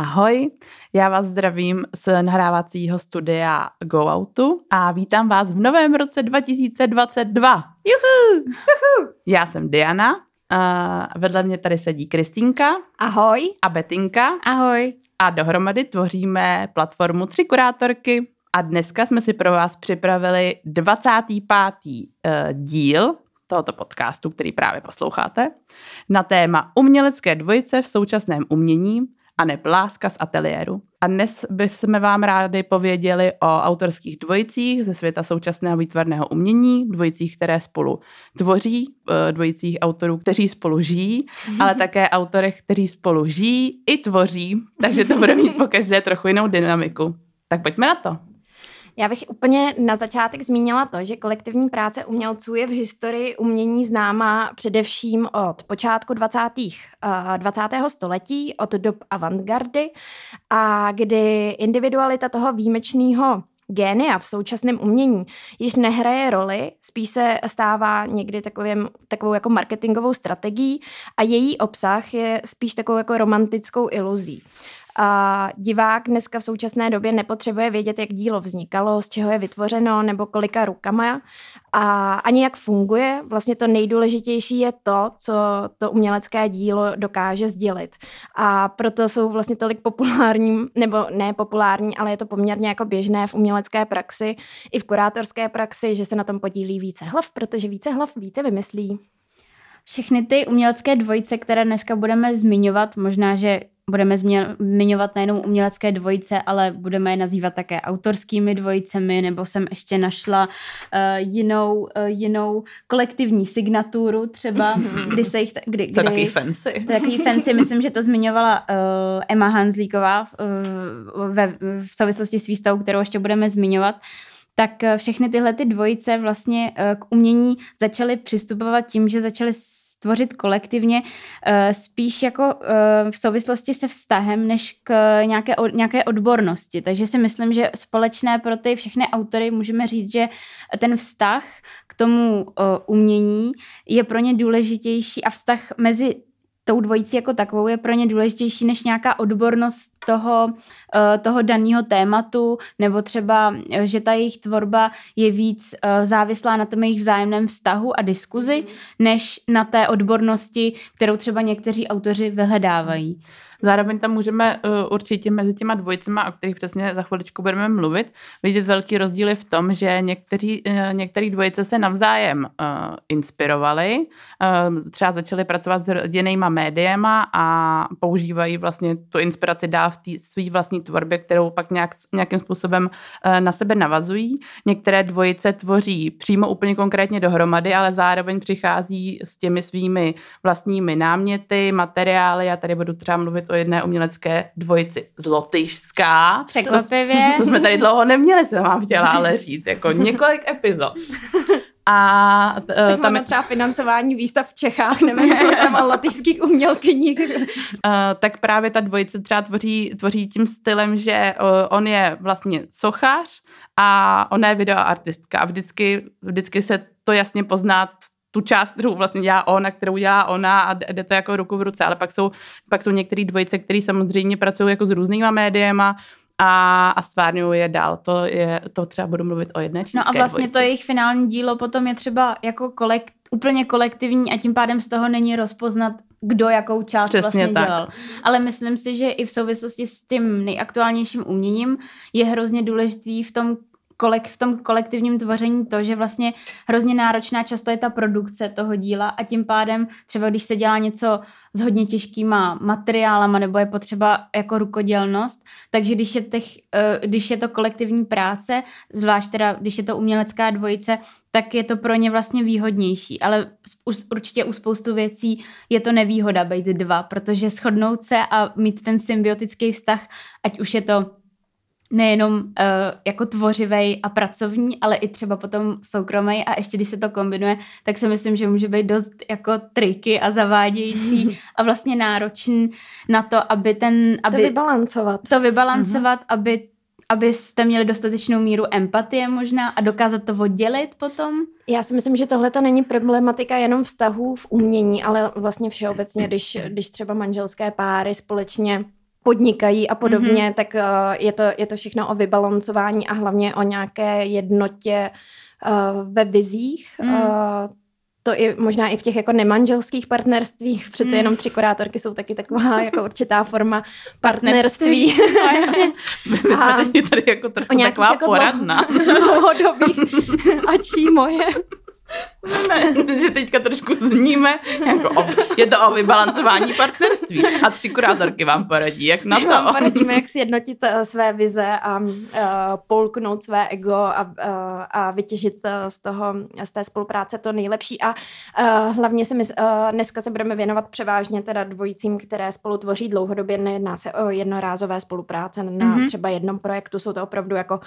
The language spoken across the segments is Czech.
Ahoj, já vás zdravím z nahrávacího studia Go Outu a vítám vás v novém roce 2022. Juhu, juhu. Já jsem Diana, a vedle mě tady sedí Kristýnka. Ahoj. A Betinka. Ahoj. A dohromady tvoříme platformu Tři kurátorky. A dneska jsme si pro vás připravili 25. Eh, díl tohoto podcastu, který právě posloucháte, na téma umělecké dvojice v současném umění a ne láska z ateliéru. A dnes bychom vám rádi pověděli o autorských dvojicích ze světa současného výtvarného umění, dvojicích, které spolu tvoří, eh, dvojicích autorů, kteří spolu žijí, ale také autorech, kteří spolu žijí i tvoří, takže to bude mít po každé trochu jinou dynamiku. Tak pojďme na to. Já bych úplně na začátek zmínila to, že kolektivní práce umělců je v historii umění známá především od počátku 20. 20. století, od dob avantgardy, a kdy individualita toho výjimečného génia v současném umění již nehraje roli, spíš se stává někdy takovým, takovou jako marketingovou strategií a její obsah je spíš takovou jako romantickou iluzí. A divák dneska v současné době nepotřebuje vědět, jak dílo vznikalo, z čeho je vytvořeno nebo kolika rukama a ani jak funguje. Vlastně to nejdůležitější je to, co to umělecké dílo dokáže sdělit. A proto jsou vlastně tolik populární, nebo ne populární, ale je to poměrně jako běžné v umělecké praxi i v kurátorské praxi, že se na tom podílí více hlav, protože více hlav více vymyslí. Všechny ty umělecké dvojice, které dneska budeme zmiňovat, možná, že budeme zmiňovat nejenom umělecké dvojice, ale budeme je nazývat také autorskými dvojicemi, nebo jsem ještě našla uh, jinou, uh, jinou kolektivní signaturu třeba, kdy se jich... Kdy, kdy, to je takový fancy. To je takový fancy, myslím, že to zmiňovala uh, Emma Hanzlíková uh, ve, v souvislosti s výstavou, kterou ještě budeme zmiňovat tak všechny tyhle ty dvojice vlastně k umění začaly přistupovat tím, že začaly tvořit kolektivně, eh, spíš jako eh, v souvislosti se vztahem, než k nějaké, nějaké odbornosti. Takže si myslím, že společné pro ty všechny autory můžeme říct, že ten vztah k tomu eh, umění je pro ně důležitější a vztah mezi tou dvojicí jako takovou je pro ně důležitější než nějaká odbornost toho, eh, toho daného tématu, nebo třeba, eh, že ta jejich tvorba je víc eh, závislá na tom jejich vzájemném vztahu a diskuzi, než na té odbornosti, kterou třeba někteří autoři vyhledávají. Zároveň tam můžeme uh, určitě mezi těma dvojicema, o kterých přesně za chviličku budeme mluvit, vidět velký rozdíly v tom, že někteří, uh, některý dvojice se navzájem uh, inspirovali, třeba začali pracovat s jinýma médiema a používají vlastně tu inspiraci dál v té své vlastní tvorbě, kterou pak nějak, nějakým způsobem na sebe navazují. Některé dvojice tvoří přímo úplně konkrétně dohromady, ale zároveň přichází s těmi svými vlastními náměty, materiály. a tady budu třeba mluvit o jedné umělecké dvojici z Lotyšská. Překvapivě. To, to jsme tady dlouho neměli, jsem vám chtěla ale říct, jako několik epizod. A uh, tam je třeba financování výstav v Čechách, nevím, co tam o lotyšských umělkyních. uh, tak právě ta dvojice třeba tvoří, tvoří tím stylem, že uh, on je vlastně sochař a ona je videoartistka a vždycky, vždycky se to jasně pozná tu část, kterou vlastně dělá ona, kterou dělá ona a jde to jako ruku v ruce, ale pak jsou, pak jsou některé dvojice, které samozřejmě pracují jako s různýma médiema, a, a stvárňují je dál. To, je, to třeba budu mluvit o jedné čínské No a vlastně dvojici. to jejich finální dílo potom je třeba jako kolekt, úplně kolektivní a tím pádem z toho není rozpoznat, kdo jakou část Přesně vlastně tak. dělal. Ale myslím si, že i v souvislosti s tím nejaktuálnějším uměním je hrozně důležitý v tom kolek, v tom kolektivním tvoření to, že vlastně hrozně náročná často je ta produkce toho díla a tím pádem třeba když se dělá něco s hodně těžkýma materiálama nebo je potřeba jako rukodělnost, takže když je, těch, eh, když je to kolektivní práce, zvlášť teda když je to umělecká dvojice, tak je to pro ně vlastně výhodnější, ale určitě u spoustu věcí je to nevýhoda být dva, protože shodnout se a mít ten symbiotický vztah, ať už je to nejenom uh, jako tvořivý a pracovní, ale i třeba potom soukromý a ještě když se to kombinuje, tak si myslím, že může být dost jako triky a zavádějící a vlastně náročný na to, aby ten... Aby, to vybalancovat. To vybalancovat, uh-huh. aby abyste měli dostatečnou míru empatie možná a dokázat to oddělit potom? Já si myslím, že tohle to není problematika jenom vztahů v umění, ale vlastně všeobecně, když, když třeba manželské páry společně podnikají a podobně, mm-hmm. tak uh, je, to, je to všechno o vybalancování a hlavně o nějaké jednotě uh, ve vizích. Mm. Uh, to i možná i v těch jako nemanželských partnerstvích, přece mm. jenom tři kurátorky jsou taky taková jako určitá forma partnerství. partnerství. No, My jsme a tady jako trochu taková jako poradna. Dlouhodobých. A čí moje? Ne, že teďka trošku zníme, jako o, je to o vybalancování partnerství. A tři kurátorky vám poradí, jak na to. Vám poradíme, jak sjednotit uh, své vize a uh, polknout své ego a, uh, a vytěžit z toho, z té spolupráce to nejlepší. A uh, hlavně se my, uh, dneska se budeme věnovat převážně teda dvojicím, které spolu tvoří dlouhodobě, nejedná se o jednorázové spolupráce na mm-hmm. třeba jednom projektu, jsou to opravdu jako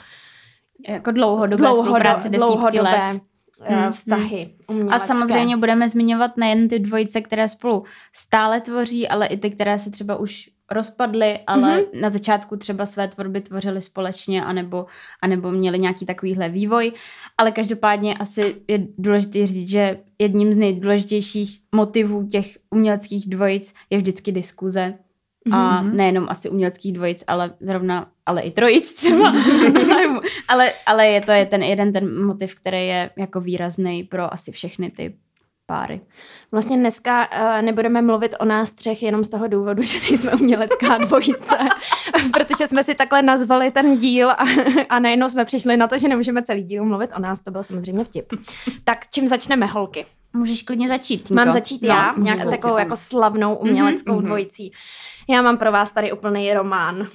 jako dlouhodobé, dlouhodobé spolupráce desítky let hmm, vztahy. Umělecké. A samozřejmě budeme zmiňovat nejen ty dvojice, které spolu stále tvoří, ale i ty, které se třeba už rozpadly, ale mm-hmm. na začátku třeba své tvorby tvořily společně, anebo, anebo měli nějaký takovýhle vývoj. Ale každopádně asi je důležité říct, že jedním z nejdůležitějších motivů těch uměleckých dvojic je vždycky diskuze a mm-hmm. nejenom asi uměleckých dvojic, ale zrovna, ale i trojic třeba. ale, ale je to je ten jeden ten motiv, který je jako výrazný pro asi všechny ty páry. Vlastně dneska uh, nebudeme mluvit o nás třech jenom z toho důvodu, že nejsme umělecká dvojice, protože jsme si takhle nazvali ten díl a, a najednou jsme přišli na to, že nemůžeme celý díl mluvit o nás, to byl samozřejmě vtip. Tak čím začneme, holky? Můžeš klidně začít. Mám začít no, já, nějak takovou jako slavnou uměleckou mm-hmm. dvojicí. Já mám pro vás tady úplný román.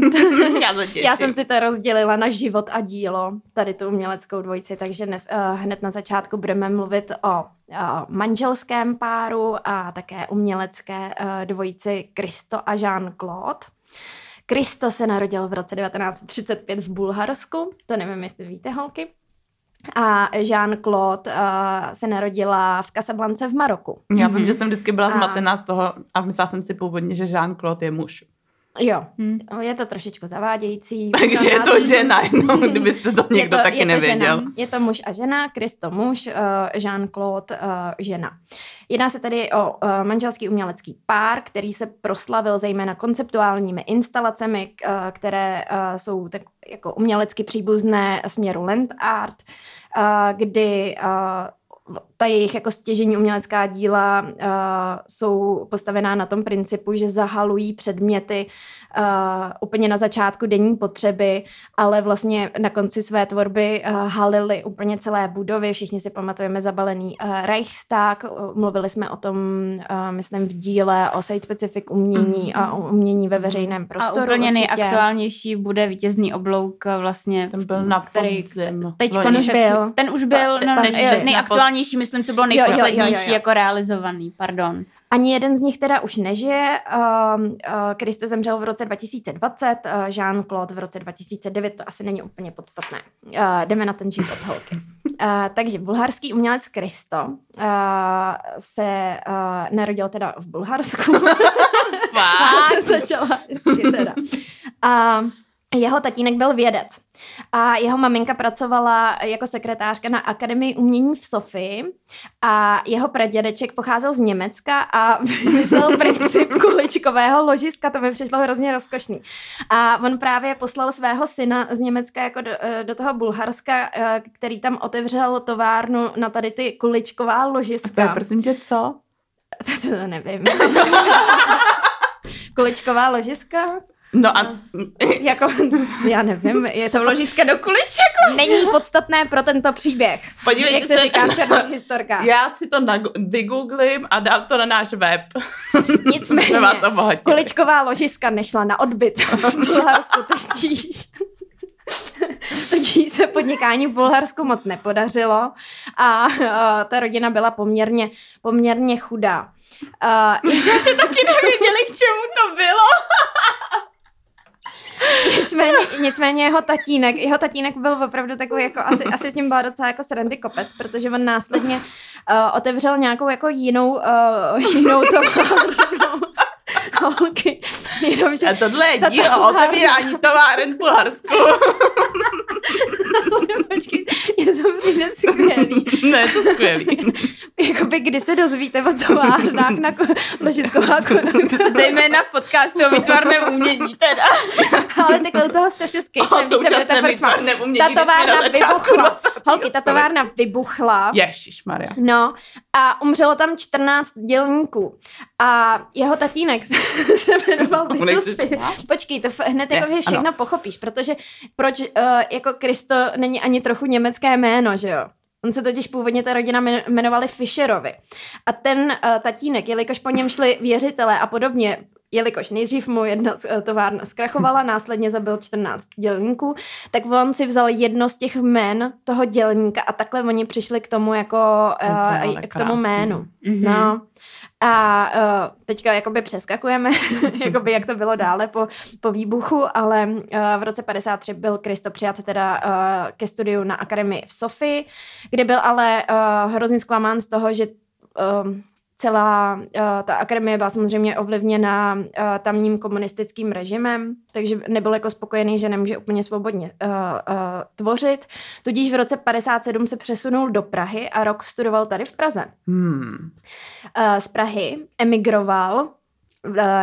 já, já jsem si to rozdělila na život a dílo, tady tu uměleckou dvojici, takže dnes uh, hned na začátku budeme mluvit o, o manželském páru a také umělecké uh, dvojici Kristo a Jean-Claude. Kristo se narodil v roce 1935 v Bulharsku, to nevím, jestli víte, holky. A Jean-Claude uh, se narodila v Casablance v Maroku. Já vím, že jsem vždycky byla zmatená z toho a myslela jsem si původně, že Jean-Claude je muž. Jo, hmm. je to trošičku zavádějící. Takže je to žena, no, kdybyste to někdo je to, taky je to nevěděl. Žena. Je to muž a žena, Kristo muž, uh, Jean-Claude uh, žena. Jedná se tedy o uh, manželský umělecký pár, který se proslavil zejména konceptuálními instalacemi, uh, které uh, jsou tak jako umělecky příbuzné směru land art, uh, kdy uh, ta jejich jako stěžení umělecká díla uh, jsou postavená na tom principu, že zahalují předměty uh, úplně na začátku denní potřeby, ale vlastně na konci své tvorby uh, halili úplně celé budovy. Všichni si pamatujeme zabalený uh, Reichstag. Mluvili jsme o tom, uh, myslím, v díle o site specific umění a o umění ve veřejném prostoru. A úplně určitě. nejaktuálnější bude vítězný oblouk vlastně. Ten byl na který, teď ten už byl. Ten už byl no, nejaktuálnější, myslím, co bylo nejposlednější jo, jo, jo, jo. jako realizovaný, pardon. Ani jeden z nich teda už nežije. Kristo uh, uh, zemřel v roce 2020, uh, Jean-Claude v roce 2009, to asi není úplně podstatné. Uh, jdeme na ten život holky. Uh, takže bulharský umělec Kristo uh, se uh, narodil teda v Bulharsku. Fakt? se začala teda. Jeho tatínek byl vědec a jeho maminka pracovala jako sekretářka na Akademii umění v Sofii a jeho pradědeček pocházel z Německa a vymyslel princip kuličkového ložiska, to by přišlo hrozně rozkošný. A on právě poslal svého syna z Německa jako do, eh, do toho Bulharska, eh, který tam otevřel továrnu na tady ty kuličková ložiska. A prosím tě, co? To, to nevím. kuličková ložiska? No a... jako, já nevím, je to... Ložiska do kuliček? Není podstatné pro tento příběh. Podívejte jak se, se říká v historka. Já si to na, vygooglím a dám to na náš web. Nicméně, kuličková ložiska nešla na odbyt v Bulharsku, totiž. Totiž se podnikání v Bulharsku moc nepodařilo a uh, ta rodina byla poměrně, poměrně chudá. Uh, že taky nevěděli, k čemu to bylo. Nicméně, nicméně jeho tatínek, jeho tatínek byl opravdu takový, jako asi, asi s ním byla docela jako srandy kopec, protože on následně uh, otevřel nějakou jako jinou, uh, jinou továrnu. Holky. Jenomže A tohle je díl o otevírání továren v Bulharsku. Počkej, je to přijde skvělý. ne, je to skvělý. Jakoby kdy se dozvíte o továrnách na ložisková Zejména v podcastu o výtvarném umění teda. Ale takhle u toho strašně skejstem, když se budete frcmat. Ta továrna vybuchla. Holky, ta továrna vybuchla. Ježišmarja. No a umřelo tam 14 dělníků. A jeho tatínek se jmenoval Vitus. Počkej, to hned jako všechno ano. pochopíš, protože proč uh, jako Kristo není ani trochu německé jméno, že jo? On se totiž původně ta rodina jmenovali Fischerovi. A ten uh, tatínek, jelikož po něm šli věřitelé a podobně, jelikož nejdřív mu jedna eh, továrna zkrachovala, následně zabil 14 dělníků, tak on si vzal jedno z těch jmen toho dělníka a takhle oni přišli k tomu jako uh, k tomu jménu. Mm-hmm. No. A uh, teďka jakoby přeskakujeme, jakoby jak to bylo dále po, po výbuchu, ale uh, v roce 53 byl Kristo přijat teda uh, ke studiu na akademii v Sofii, kde byl ale uh, hrozně zklamán z toho, že celá uh, ta akademie byla samozřejmě ovlivněna uh, tamním komunistickým režimem, takže nebyl jako spokojený, že nemůže úplně svobodně uh, uh, tvořit. Tudíž v roce 57 se přesunul do Prahy a rok studoval tady v Praze. Hmm. Uh, z Prahy emigroval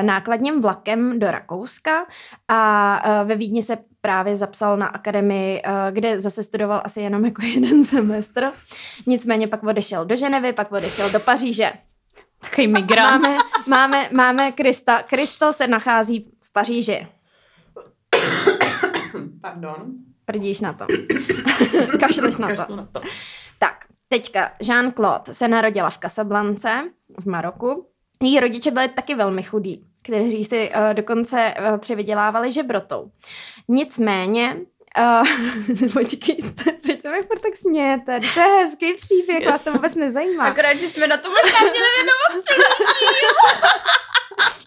nákladním vlakem do Rakouska a ve Vídni se právě zapsal na akademii, kde zase studoval asi jenom jako jeden semestr. Nicméně pak odešel do Ženevy, pak odešel do Paříže. Takový migrant. Máme, máme, máme Krista. Kristo se nachází v Paříži. Pardon. Prdíš na to. Kašleš na to. na to. Tak, teďka Jean-Claude se narodila v Casablance v Maroku. Její rodiče byli taky velmi chudí, kteří si uh, dokonce uh, přivydělávali žebrotou. Nicméně Uh, proč se mi furt tak smějete? To je hezký příběh, vás to vůbec nezajímá. Akorát, že jsme na to možná měli věnovat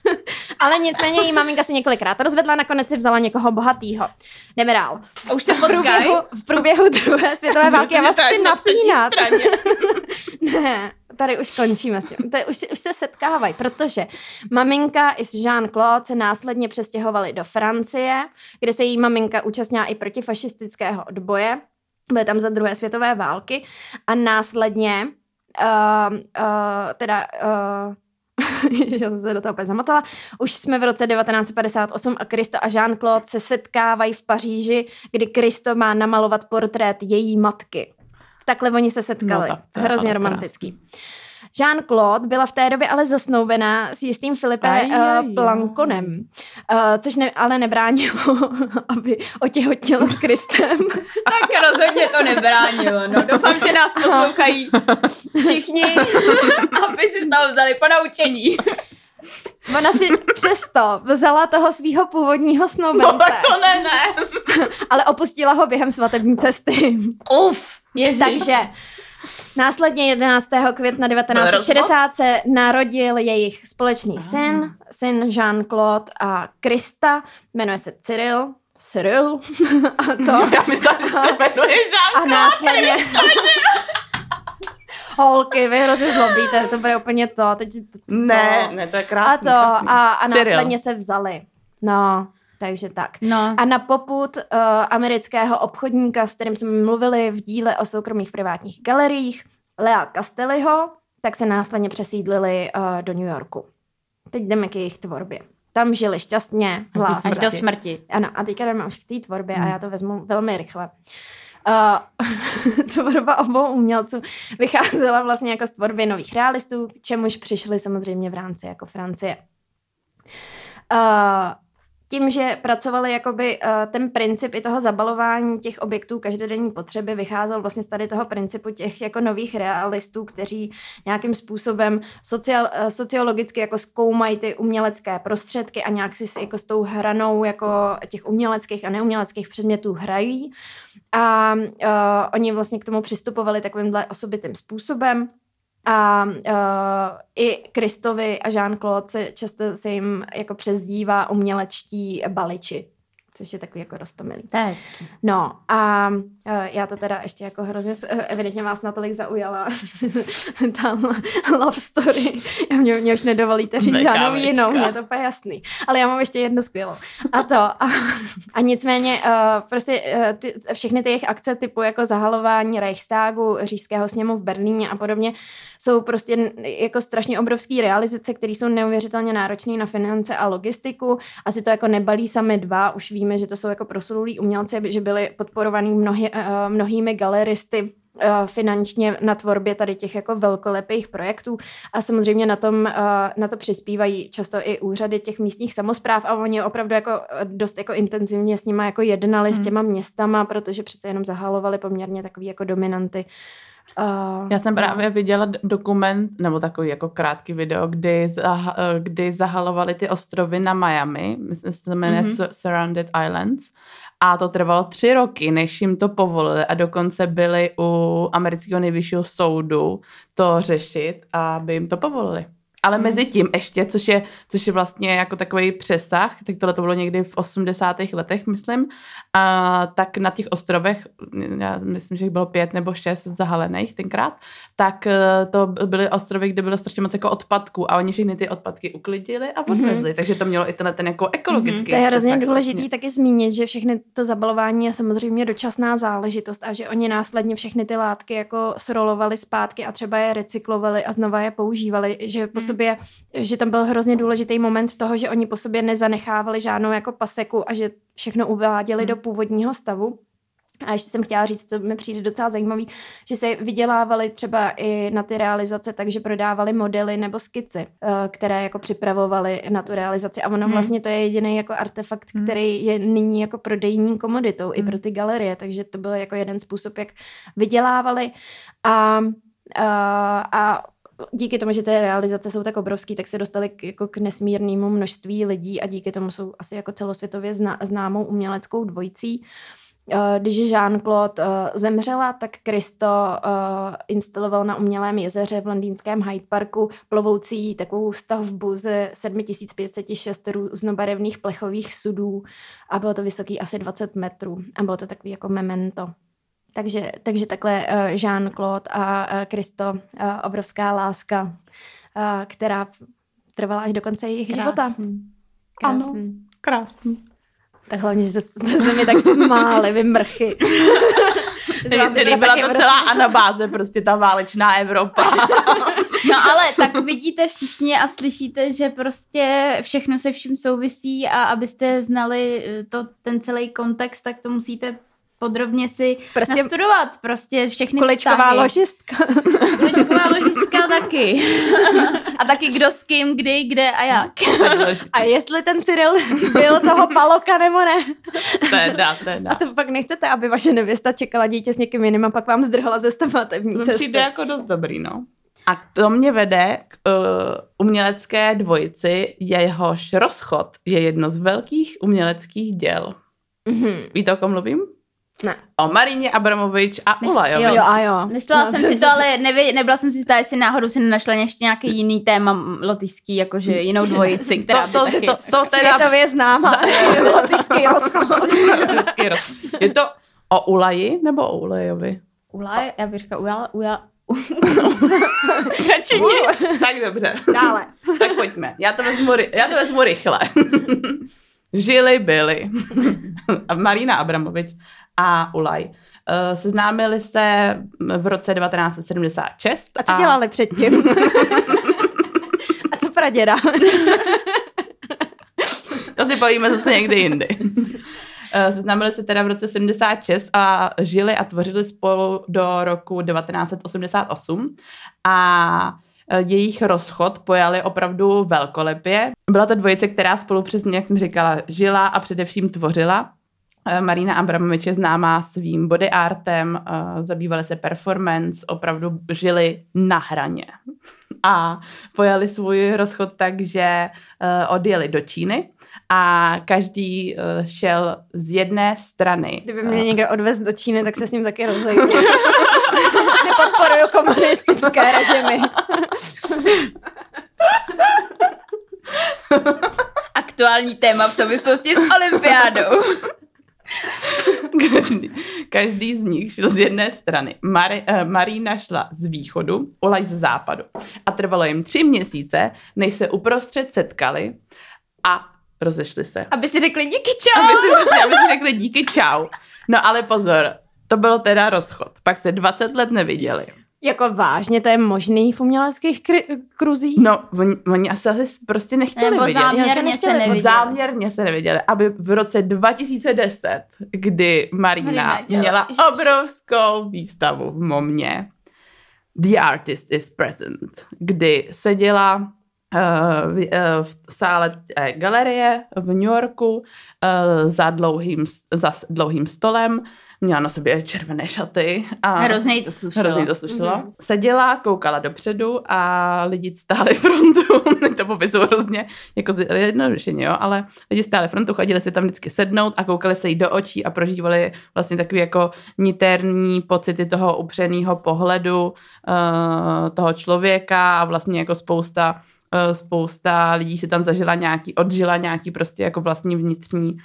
Ale nicméně jí maminka se několikrát rozvedla, nakonec si vzala někoho bohatýho. Jdeme dál. A už se v průběhu, v průběhu druhé světové války, já vás chci napínat. ne, tady už končíme s tím. Tady už, už se setkávají, protože maminka i s Jean-Claude se následně přestěhovali do Francie, kde se její maminka účastnila i protifašistického odboje. Byly tam za druhé světové války a následně uh, uh, teda uh, já jsem se do toho úplně zamotala. Už jsme v roce 1958 a Kristo a Jean-Claude se setkávají v Paříži, kdy Kristo má namalovat portrét její matky. Takhle oni se setkali. No, Hrozně romantický. Krásný. Jean-Claude byla v té době ale zasnoubená s jistým Filipem uh, Plankonem, uh, což ne, ale nebránilo, aby otěhotněla s Kristem. tak rozhodně to nebránilo. No, doufám, že nás poslouchají všichni, aby si z toho vzali ponaučení. Ona si přesto vzala toho svého původního snoubence. No, to ne, ne. ale opustila ho během svatební cesty. Uf, ježiš. Takže Následně 11. května 1960 se narodil jejich společný syn, syn Jean-Claude a Krista, jmenuje se Cyril. Cyril. a to. Já myslím, že se jmenuje Jean-Claude. A následně... Holky, vy hrozně zlobíte, to bude úplně to. Teď to, ne, ne, to je krásný. A to, krásný. A, a následně se vzali. No, takže tak. No. A na poput uh, amerického obchodníka, s kterým jsme mluvili v díle o soukromých privátních galeriích, Lea Castelliho, tak se následně přesídlili uh, do New Yorku. Teď jdeme k jejich tvorbě. Tam žili šťastně, hlásně. Až do smrti. Ano, a teďka jdeme už k té tvorbě hmm. a já to vezmu velmi rychle. Uh, tvorba obou umělců vycházela vlastně jako z tvorby nových realistů, k čemuž přišli samozřejmě v rámci jako Francie. Uh, tím, že pracovali jakoby uh, ten princip i toho zabalování těch objektů každodenní potřeby vycházel vlastně z tady toho principu těch jako nových realistů, kteří nějakým způsobem sociál, uh, sociologicky jako zkoumají ty umělecké prostředky a nějak si jako s tou hranou jako těch uměleckých a neuměleckých předmětů hrají. A uh, oni vlastně k tomu přistupovali takovýmhle osobitým způsobem. A uh, i Kristovi a Jean-Claude se často se jim jako přezdívá umělečtí baliči což je takový jako rostomilý. To je No a uh, já to teda ještě jako hrozně, uh, evidentně vás natolik zaujala tam love story. Mě, mě už nedovolíte říct žádnou jinou, mě to je jasný. Ale já mám ještě jednu skvělou. A to, a, a nicméně uh, prostě uh, ty, všechny ty jejich akce typu jako zahalování Reichstagu, říšského sněmu v Berlíně a podobně, jsou prostě jako strašně obrovský realizace, které jsou neuvěřitelně náročné na finance a logistiku. Asi to jako nebalí sami dva, už víme, že to jsou jako proslulí umělci, že byli podporovaní mnohy, uh, mnohými galeristy eh, finančně na tvorbě tady těch jako velkolepých projektů a samozřejmě na, tom, eh, na to přispívají často i úřady těch místních samozpráv a oni opravdu jako dost jako intenzivně s nimi jako jednali hmm. s těma městama, protože přece jenom zahalovali poměrně takový jako dominanty Uh, Já jsem no. právě viděla dokument, nebo takový jako krátký video, kdy, zah, kdy zahalovali ty ostrovy na Miami, myslím, že se jmenuje mm-hmm. Surrounded Islands, a to trvalo tři roky, než jim to povolili a dokonce byli u amerického nejvyššího soudu to řešit, aby jim to povolili. Ale hmm. mezi tím ještě, což je, což je vlastně jako takový přesah, tak tohle to bylo někdy v 80. letech, myslím, a, tak na těch ostrovech, já myslím, že jich bylo pět nebo šest zahalených tenkrát, tak e, to byly ostrovy, kde bylo strašně moc jako odpadků a oni všechny ty odpadky uklidili a odvezli, mm-hmm. takže to mělo i ten, ten jako ekologický mm-hmm. To je hrozně důležitý vlastně. taky zmínit, že všechny to zabalování je samozřejmě dočasná záležitost a že oni následně všechny ty látky jako srolovali zpátky a třeba je recyklovali a znova je používali, že po mm sobě, že tam byl hrozně důležitý moment toho, že oni po sobě nezanechávali žádnou jako paseku a že všechno uváděli hmm. do původního stavu. A ještě jsem chtěla říct, to mi přijde docela zajímavý, že se vydělávali třeba i na ty realizace, takže prodávali modely nebo skici, eh, které jako připravovali na tu realizaci. A ono hmm. vlastně to je jediný jako artefakt, hmm. který je nyní jako prodejní komoditou hmm. i pro ty galerie, takže to byl jako jeden způsob, jak vydělávali. A, a, a díky tomu, že ty realizace jsou tak obrovský, tak se dostali k, jako k nesmírnému množství lidí a díky tomu jsou asi jako celosvětově zná, známou uměleckou dvojicí. Eh, když Jean-Claude eh, zemřela, tak Kristo eh, instaloval na umělém jezeře v londýnském Hyde Parku plovoucí takovou stavbu ze 7506 různobarevných plechových sudů a bylo to vysoký asi 20 metrů a bylo to takový jako memento. Takže, takže takhle uh, Jean-Claude a Kristo, uh, uh, obrovská láska, která trvala až do konce jejich krásný. života. Krásný. Ano, krásný. Tak hlavně, že se, se mi tak smáli, vy mrchy. Mně se líbila to celá anabáze, prostě ta válečná Evropa. no ale tak vidíte všichni a slyšíte, že prostě všechno se vším souvisí a abyste znali eh, to, ten celý kontext, tak to musíte podrobně si prostě nastudovat prostě všechny Kulečková vztahy. ložistka. Kulečková ložistka taky. a taky kdo s kým, kdy, kde a jak. a jestli ten Cyril byl toho paloka nebo ne. Teda, teda. A to pak nechcete, aby vaše nevěsta čekala dítě s někým jiným a pak vám zdrhla ze stavátevní cesty. To přijde jako dost dobrý, no. A to mě vede k uh, umělecké dvojici, jehož rozchod je jedno z velkých uměleckých děl. Mm-hmm. Víte, o kom mluvím? Ne. O Marině Abramovič a Mysl, Ulajovi. Jo, a jo. Myslela no, jsem si to, ale nevě, nebyla jsem si jistá, jestli náhodou si nenašla ještě nějaký jiný téma lotyšský, jakože jinou dvojici, která to, to, by taky... To, to, to teda... Světově známá. lotyšský rozchod. Je to o Ulaji nebo o Ulajovi? Ulaj, já bych říkala Ujala, Ujala, Radši Tak dobře. Dále. tak pojďme. Já to vezmu, já to vezmu rychle. Žili byli Marina Abramovič a Ulaj. Uh, seznámili se v roce 1976. A co a... dělali předtím? a co praděda? to si povíme zase někdy jindy. Uh, seznámili se teda v roce 76 a žili a tvořili spolu do roku 1988 a eh, jejich rozchod pojali opravdu velkolepě. Byla to dvojice, která spolu přesně, jak jsem říkala, žila a především tvořila. Eh, Marina Abramovič je známá svým body artem, eh, zabývali se performance, opravdu žili na hraně. A pojali svůj rozchod tak, že eh, odjeli do Číny a každý šel z jedné strany. Kdyby mě někdo odvez do Číny, tak se s ním taky rozejdu. Nepodporuju komunistické režimy. aktuální téma v souvislosti s olympiádou. Každý, každý z nich šel z jedné strany. Mar, uh, Marína šla z východu, Olaj z západu. A trvalo jim tři měsíce, než se uprostřed setkali a rozešli se. Aby si řekli díky čau. Aby si, aby si řekli díky čau. No ale pozor, to bylo teda rozchod. Pak se 20 let neviděli. Jako vážně, to je možný v uměleckých kr- kruzích? No, oni, oni asi, asi prostě nechtěli Nebo vidět. záměrně se nechtěli, se neviděli. Záměrně se neviděli, aby v roce 2010, kdy Marina, Marina měla obrovskou výstavu v Momě, The Artist is Present, kdy seděla uh, v, uh, v sále té galerie v New Yorku uh, za, dlouhým, za dlouhým stolem, měla na sobě červené šaty. A Hrozně jí to slušelo. Hrozně to slušelo. Mhm. Mm-hmm. Seděla, koukala dopředu a lidi stáli frontu. to popisuju hrozně jako jednodušeně, jo, ale lidi stáli frontu, chodili si tam vždycky sednout a koukali se jí do očí a prožívali vlastně takový jako niterní pocity toho upřeného pohledu uh, toho člověka a vlastně jako spousta eh, spousta lidí si tam zažila nějaký, odžila nějaký prostě jako vlastní vnitřní uh,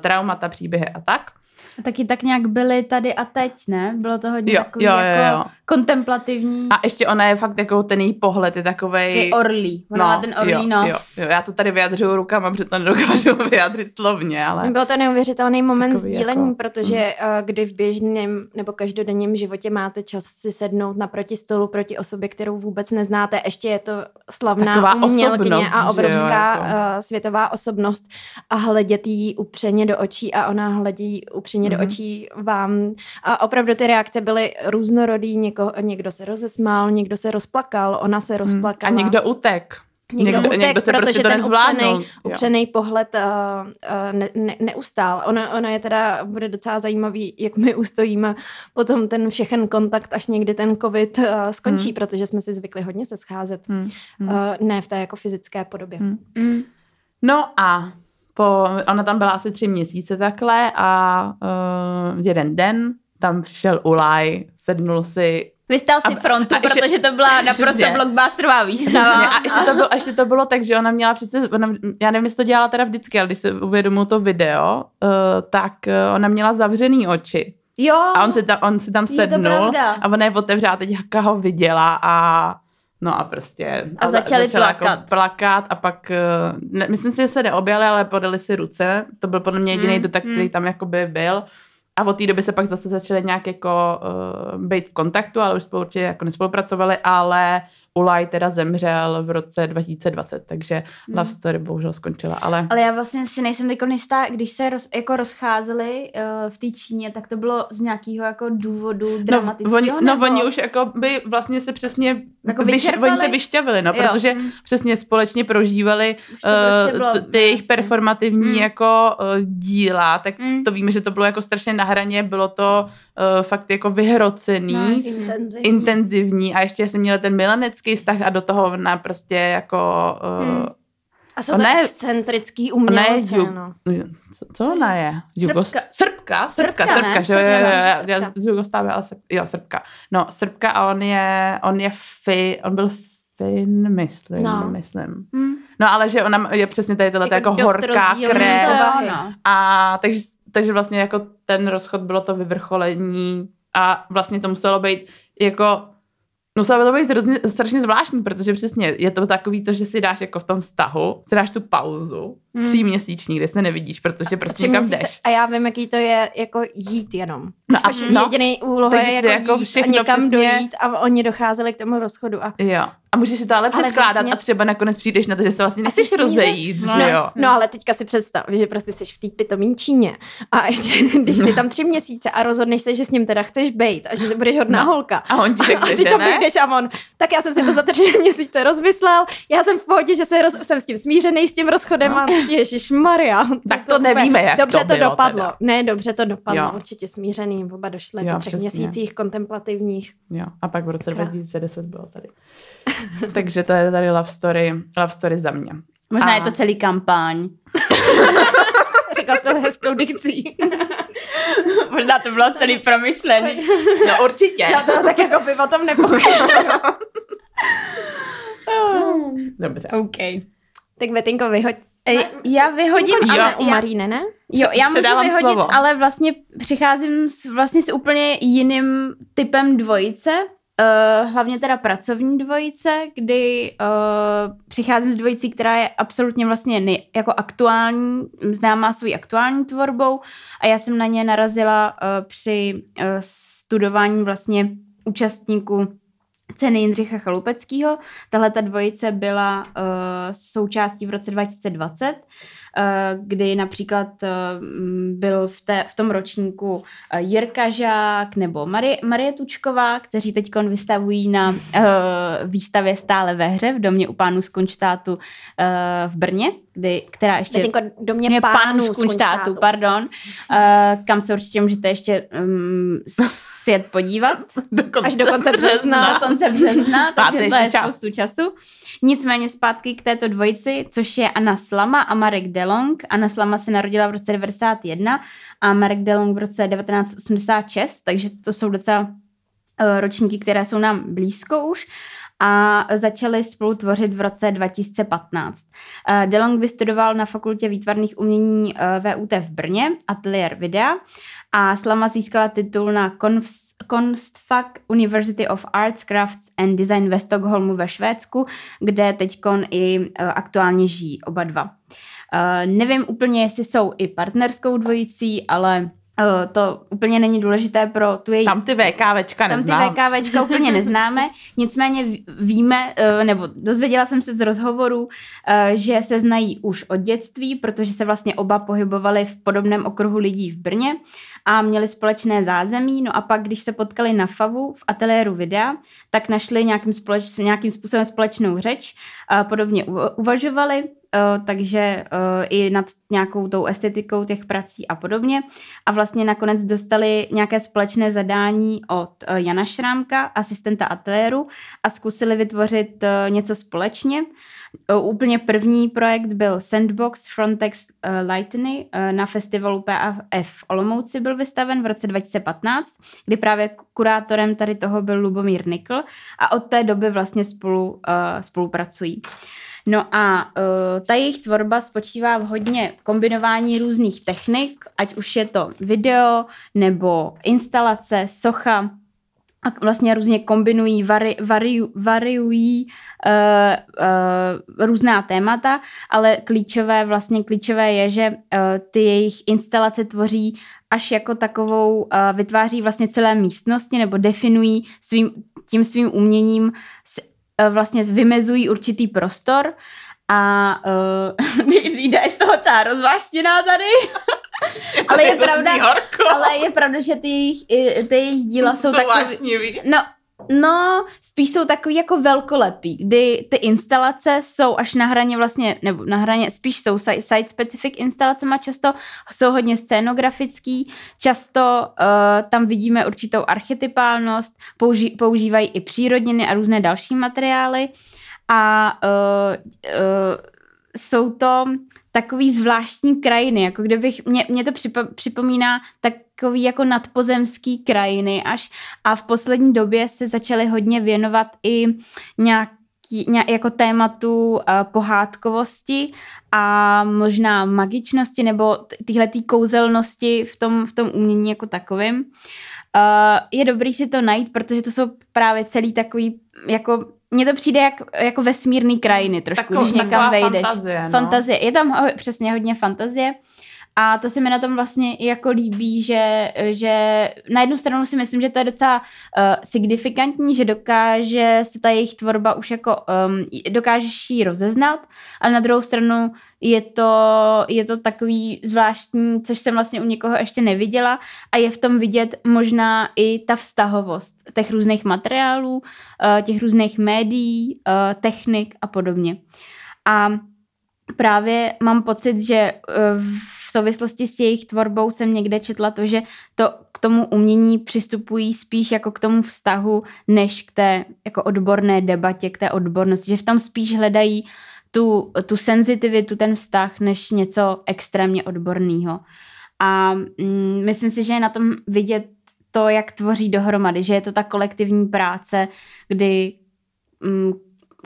traumata, příběhy a tak. A taky tak nějak byly tady a teď, ne? Bylo to hodně Jo, takový jo, jo, jako jo. kontemplativní. A ještě ona je fakt jako ten její pohled je takovej... Je orlí. Ona má ten orlí jo, nos. Jo, jo, já to tady vyjadřuju rukama, protože to nedokážu vyjádřit slovně, ale... Byl to neuvěřitelný moment Takový sdílení, jako- protože uh, kdy v běžném nebo každodenním životě máte čas si sednout naproti stolu proti osobě, kterou vůbec neznáte. Ještě je to slavná Taková umělkyně osobnost, a že jo, obrovská jako. uh, světová osobnost a hledět jí upřeně do očí a ona hledí upřeně Mhm. do očí vám. A opravdu ty reakce byly různorodý. Něko, někdo se rozesmál, někdo se rozplakal, ona se Hmm. rozplakala. A někdo utek. Někdo, Někdo- utek, někdo se protože prostě ten upřený, upřený pohled uh, uh, ne, ne, neustál. Ono, ono je teda, bude docela zajímavý, jak my ustojíme potom ten všechen kontakt, až někdy ten covid uh, skončí, Hmm. protože jsme si zvykli hodně se scházet. Hmm. Uh, ne v té jako fyzické podobě. Hmm. Mm. No a po, ona tam byla asi tři měsíce takhle a uh, jeden den tam přišel Ulaj, sednul si Vystál si A- frontu, a ještě- protože to byla naprosto blockbusterová výstava. a ještě to, bylo, ještě to bylo tak, že ona měla přece, ona, já nevím, jestli to dělala teda vždycky, ale když se uvědomuji to video, uh, tak uh, ona měla zavřený oči. Jo. A on si tam, on si tam sednul a ona je otevřela, teď jaka ho viděla a no a prostě. A za- začali začala plakat. Jako plakat a pak, eh, ne, myslím si, že se neobjali, ale podali si ruce. To byl podle mě jediný Mm, dotaz, mm. který tam jakoby byl. A od té doby se pak zase začaly nějak jako uh, být v kontaktu, ale už spolu určitě jako nespolupracovali, ale Ulaj teda zemřel v roce 2020, takže Mm. Love Story bohužel skončila, ale... Ale já vlastně si nejsem jistá, když se roz, jako rozcházeli uh, v té Číně, tak to bylo z nějakého jako důvodu No, dramatického, oni, no nebo... oni už jako by vlastně se přesně Jako vyš, oni se vyšťavili, no, Jo, protože mm. přesně společně prožívali prostě eh, bylo ty jejich performativní Mm. jako uh, díla, tak Mm. to víme, že to bylo jako strašně na hraně, bylo to uh, fakt jako vyhrocený, No. Intenzivní. intenzivní a ještě jsem měla ten milenecký vztah a do toho ona prostě jako uh, Mm. A jsou to je- excentrický umělci, ju- no. co, co ona je? Jugos... Srbka. Srbka, srbka, Srbka, srbka, že jo, jo, Já jo, Srbka. Jugoslávie, ale srb, jo, srbka. No, srbka a on je, on je fi, on byl Fin, myslím, No. myslím. Mm. No ale že ona je přesně tady tohle jako, Jako horká krev. A takže, takže vlastně jako ten rozchod bylo to vyvrcholení a vlastně to muselo být jako Muselo by to být hrozně, strašně zvláštní, protože přesně je to takový to, že si dáš jako v tom vztahu, si dáš tu pauzu, Hmm. hmm. tříměsíční, kde se nevidíš, protože prostě někam jdeš. A já vím, jaký to je jako jít jenom. No a no, jediný úloha je jako, jako jít a někam přesně- dojít a oni docházeli k tomu rozchodu. A Jo. A můžeš si to ale Ale přeskládat vlastně- a třeba nakonec přijdeš na to, že se vlastně A nechceš rozejít, No, že jo. No ale teďka si představ, že prostě jsi v té pitomý Číně a ještě, když jsi tam tři měsíce a rozhodneš se, že s ním teda chceš bejt a že budeš hodná No. holka. A on ti A řekne, ty že tam ne? a on, tak já jsem si to za tři měsíce rozmyslel, já jsem v pohodě, že se roz, jsem s tím smířený, s tím rozchodem No. a Ježíš Maria. Tak to nevíme, jak Dobře to to, bylo dopadlo. teda. Ne, dobře to dopadlo, Jo. určitě smířený, oba došli Jo, po třech přesně. měsících kontemplativních. Jo. A pak v roce Krá. 2010 bylo tady. Takže to je tady love story, love story za mě. Možná A- je to celý kampaň. Řekla jsi to hezkou dikcí. Možná to bylo celý promyšlený. No určitě. Já to tak jako by o tom. Dobře. OK. tak Betinko, vyhoď Já vyhodím, ale u Maríne, ne? Jo, já můžu vyhodit, slovo. ale vlastně přicházím s, vlastně s úplně jiným typem dvojice, Uh, hlavně teda pracovní dvojice, kdy uh, přicházím s dvojicí, která je absolutně vlastně jako aktuální, známá svou aktuální tvorbou a já jsem na ně narazila uh, při uh, studování vlastně účastníků ceny Jindřicha Chalupeckého. Tahle ta dvojice byla uh, součástí v roce 2020 Eh, kdy například eh, byl v, té, v tom ročníku eh, Jirka Žák nebo Marie, Marie Tučková, kteří teď vystavují na výstavě stále ve hře v domě u pánů z Kunštátu v Brně, kdy, která ještě... Teďko domě pánů, pánů z Kunštátu, pardon, kam se určitě můžete ještě um, sjet podívat. Do konce Až do konce března. Do konce března, takže to je čas. spoustu času. Nicméně zpátky k této dvojici, což je Anna Slama a Marek Delong. Anna Slama se narodila v roce 1991 a Marek Delong v roce 1986, takže to jsou docela uh, ročníky, které jsou nám blízko už a začali spolu tvořit v roce 2015. Uh, DeLong vystudoval na Fakultě výtvarných umění eh, VUT v Brně, ateliér videa a Slama získala titul na Konstfack University of Arts, Crafts and Design ve Stockholmu ve Švédsku, kde teď i uh, aktuálně žijí oba dva. Uh, nevím úplně, jestli jsou i partnerskou dvojicí, ale to úplně není důležité pro tu její... Tam ty VKVčka neznám. Tam ty VKVčka úplně neznáme, nicméně víme, uh, nebo dozvěděla jsem se z rozhovoru, uh, že se znají už od dětství, protože se vlastně oba pohybovali v podobném okruhu lidí v Brně a měli společné zázemí, no a pak, když se potkali na FAVu v ateliéru videa, tak našli nějakým, společ, nějakým způsobem společnou řeč, podobně uvažovali, takže uh, i nad nějakou tou estetikou těch prací a podobně. A vlastně nakonec dostali nějaké společné zadání od uh, Jana Šrámka, asistenta ateliéru a zkusili vytvořit něco společně. Úplně první projekt byl Sandbox Frontex Lightning na festivalu PAF Olomouci byl vystaven v roce 2015, kdy právě kurátorem tady toho byl Lubomír Nikl a od té doby vlastně spolu spolupracují. No a uh, ta jejich tvorba spočívá v hodně kombinování různých technik, ať už je to video nebo instalace, socha, a vlastně různě kombinují, vari, variu, variují uh, uh, různá témata, ale klíčové, vlastně klíčové je, že uh, ty jejich instalace tvoří až jako takovou, uh, vytváří vlastně celé místnosti nebo definují svým, tím svým uměním vlastně vymezují určitý prostor a uh, jde z toho celá rozváštěná tady. ale je pravda, ale je pravda, že ty jejich, ty jejich díla jsou, jsou takové... No, No, spíš jsou takový jako velkolepý, kdy ty instalace jsou až na hraně vlastně, nebo na hraně, spíš jsou site-specific instalacema, často jsou hodně scénografický, často uh, tam vidíme určitou archetypálnost, použi- používají i přírodniny a různé další materiály a uh, uh, jsou to takový zvláštní krajiny, jako kdybych, mě, mě to připo, připomíná takový jako nadpozemský krajiny až a v poslední době se začaly hodně věnovat i nějak jako tématu uh, pohádkovosti a možná magičnosti nebo tyhle kouzelnosti v tom, v tom umění jako takovým. Uh, je dobrý si to najít, protože to jsou právě celý takový jako mně to přijde jak, jako vesmírný krajiny trošku, Tako, když někam vejdeš. Fantazie, no. fantazie. Je tam ho, přesně hodně fantazie. A to se mi na tom vlastně i jako líbí, že, že na jednu stranu si myslím, že to je docela uh, signifikantní, že dokáže se ta jejich tvorba už jako, um, dokážeš ji rozeznat, ale na druhou stranu je to, je to takový zvláštní, což jsem vlastně u někoho ještě neviděla a je v tom vidět možná i ta vztahovost těch různých materiálů, uh, těch různých médií, uh, technik a podobně. A právě mám pocit, že v souvislosti s jejich tvorbou jsem někde četla to, že to k tomu umění přistupují spíš jako k tomu vztahu, než k té jako odborné debatě, k té odbornosti, že v tom spíš hledají tu, tu senzitivitu, ten vztah, než něco extrémně odborného. A mm, myslím si, že je na tom vidět to, jak tvoří dohromady, že je to ta kolektivní práce, kdy mm,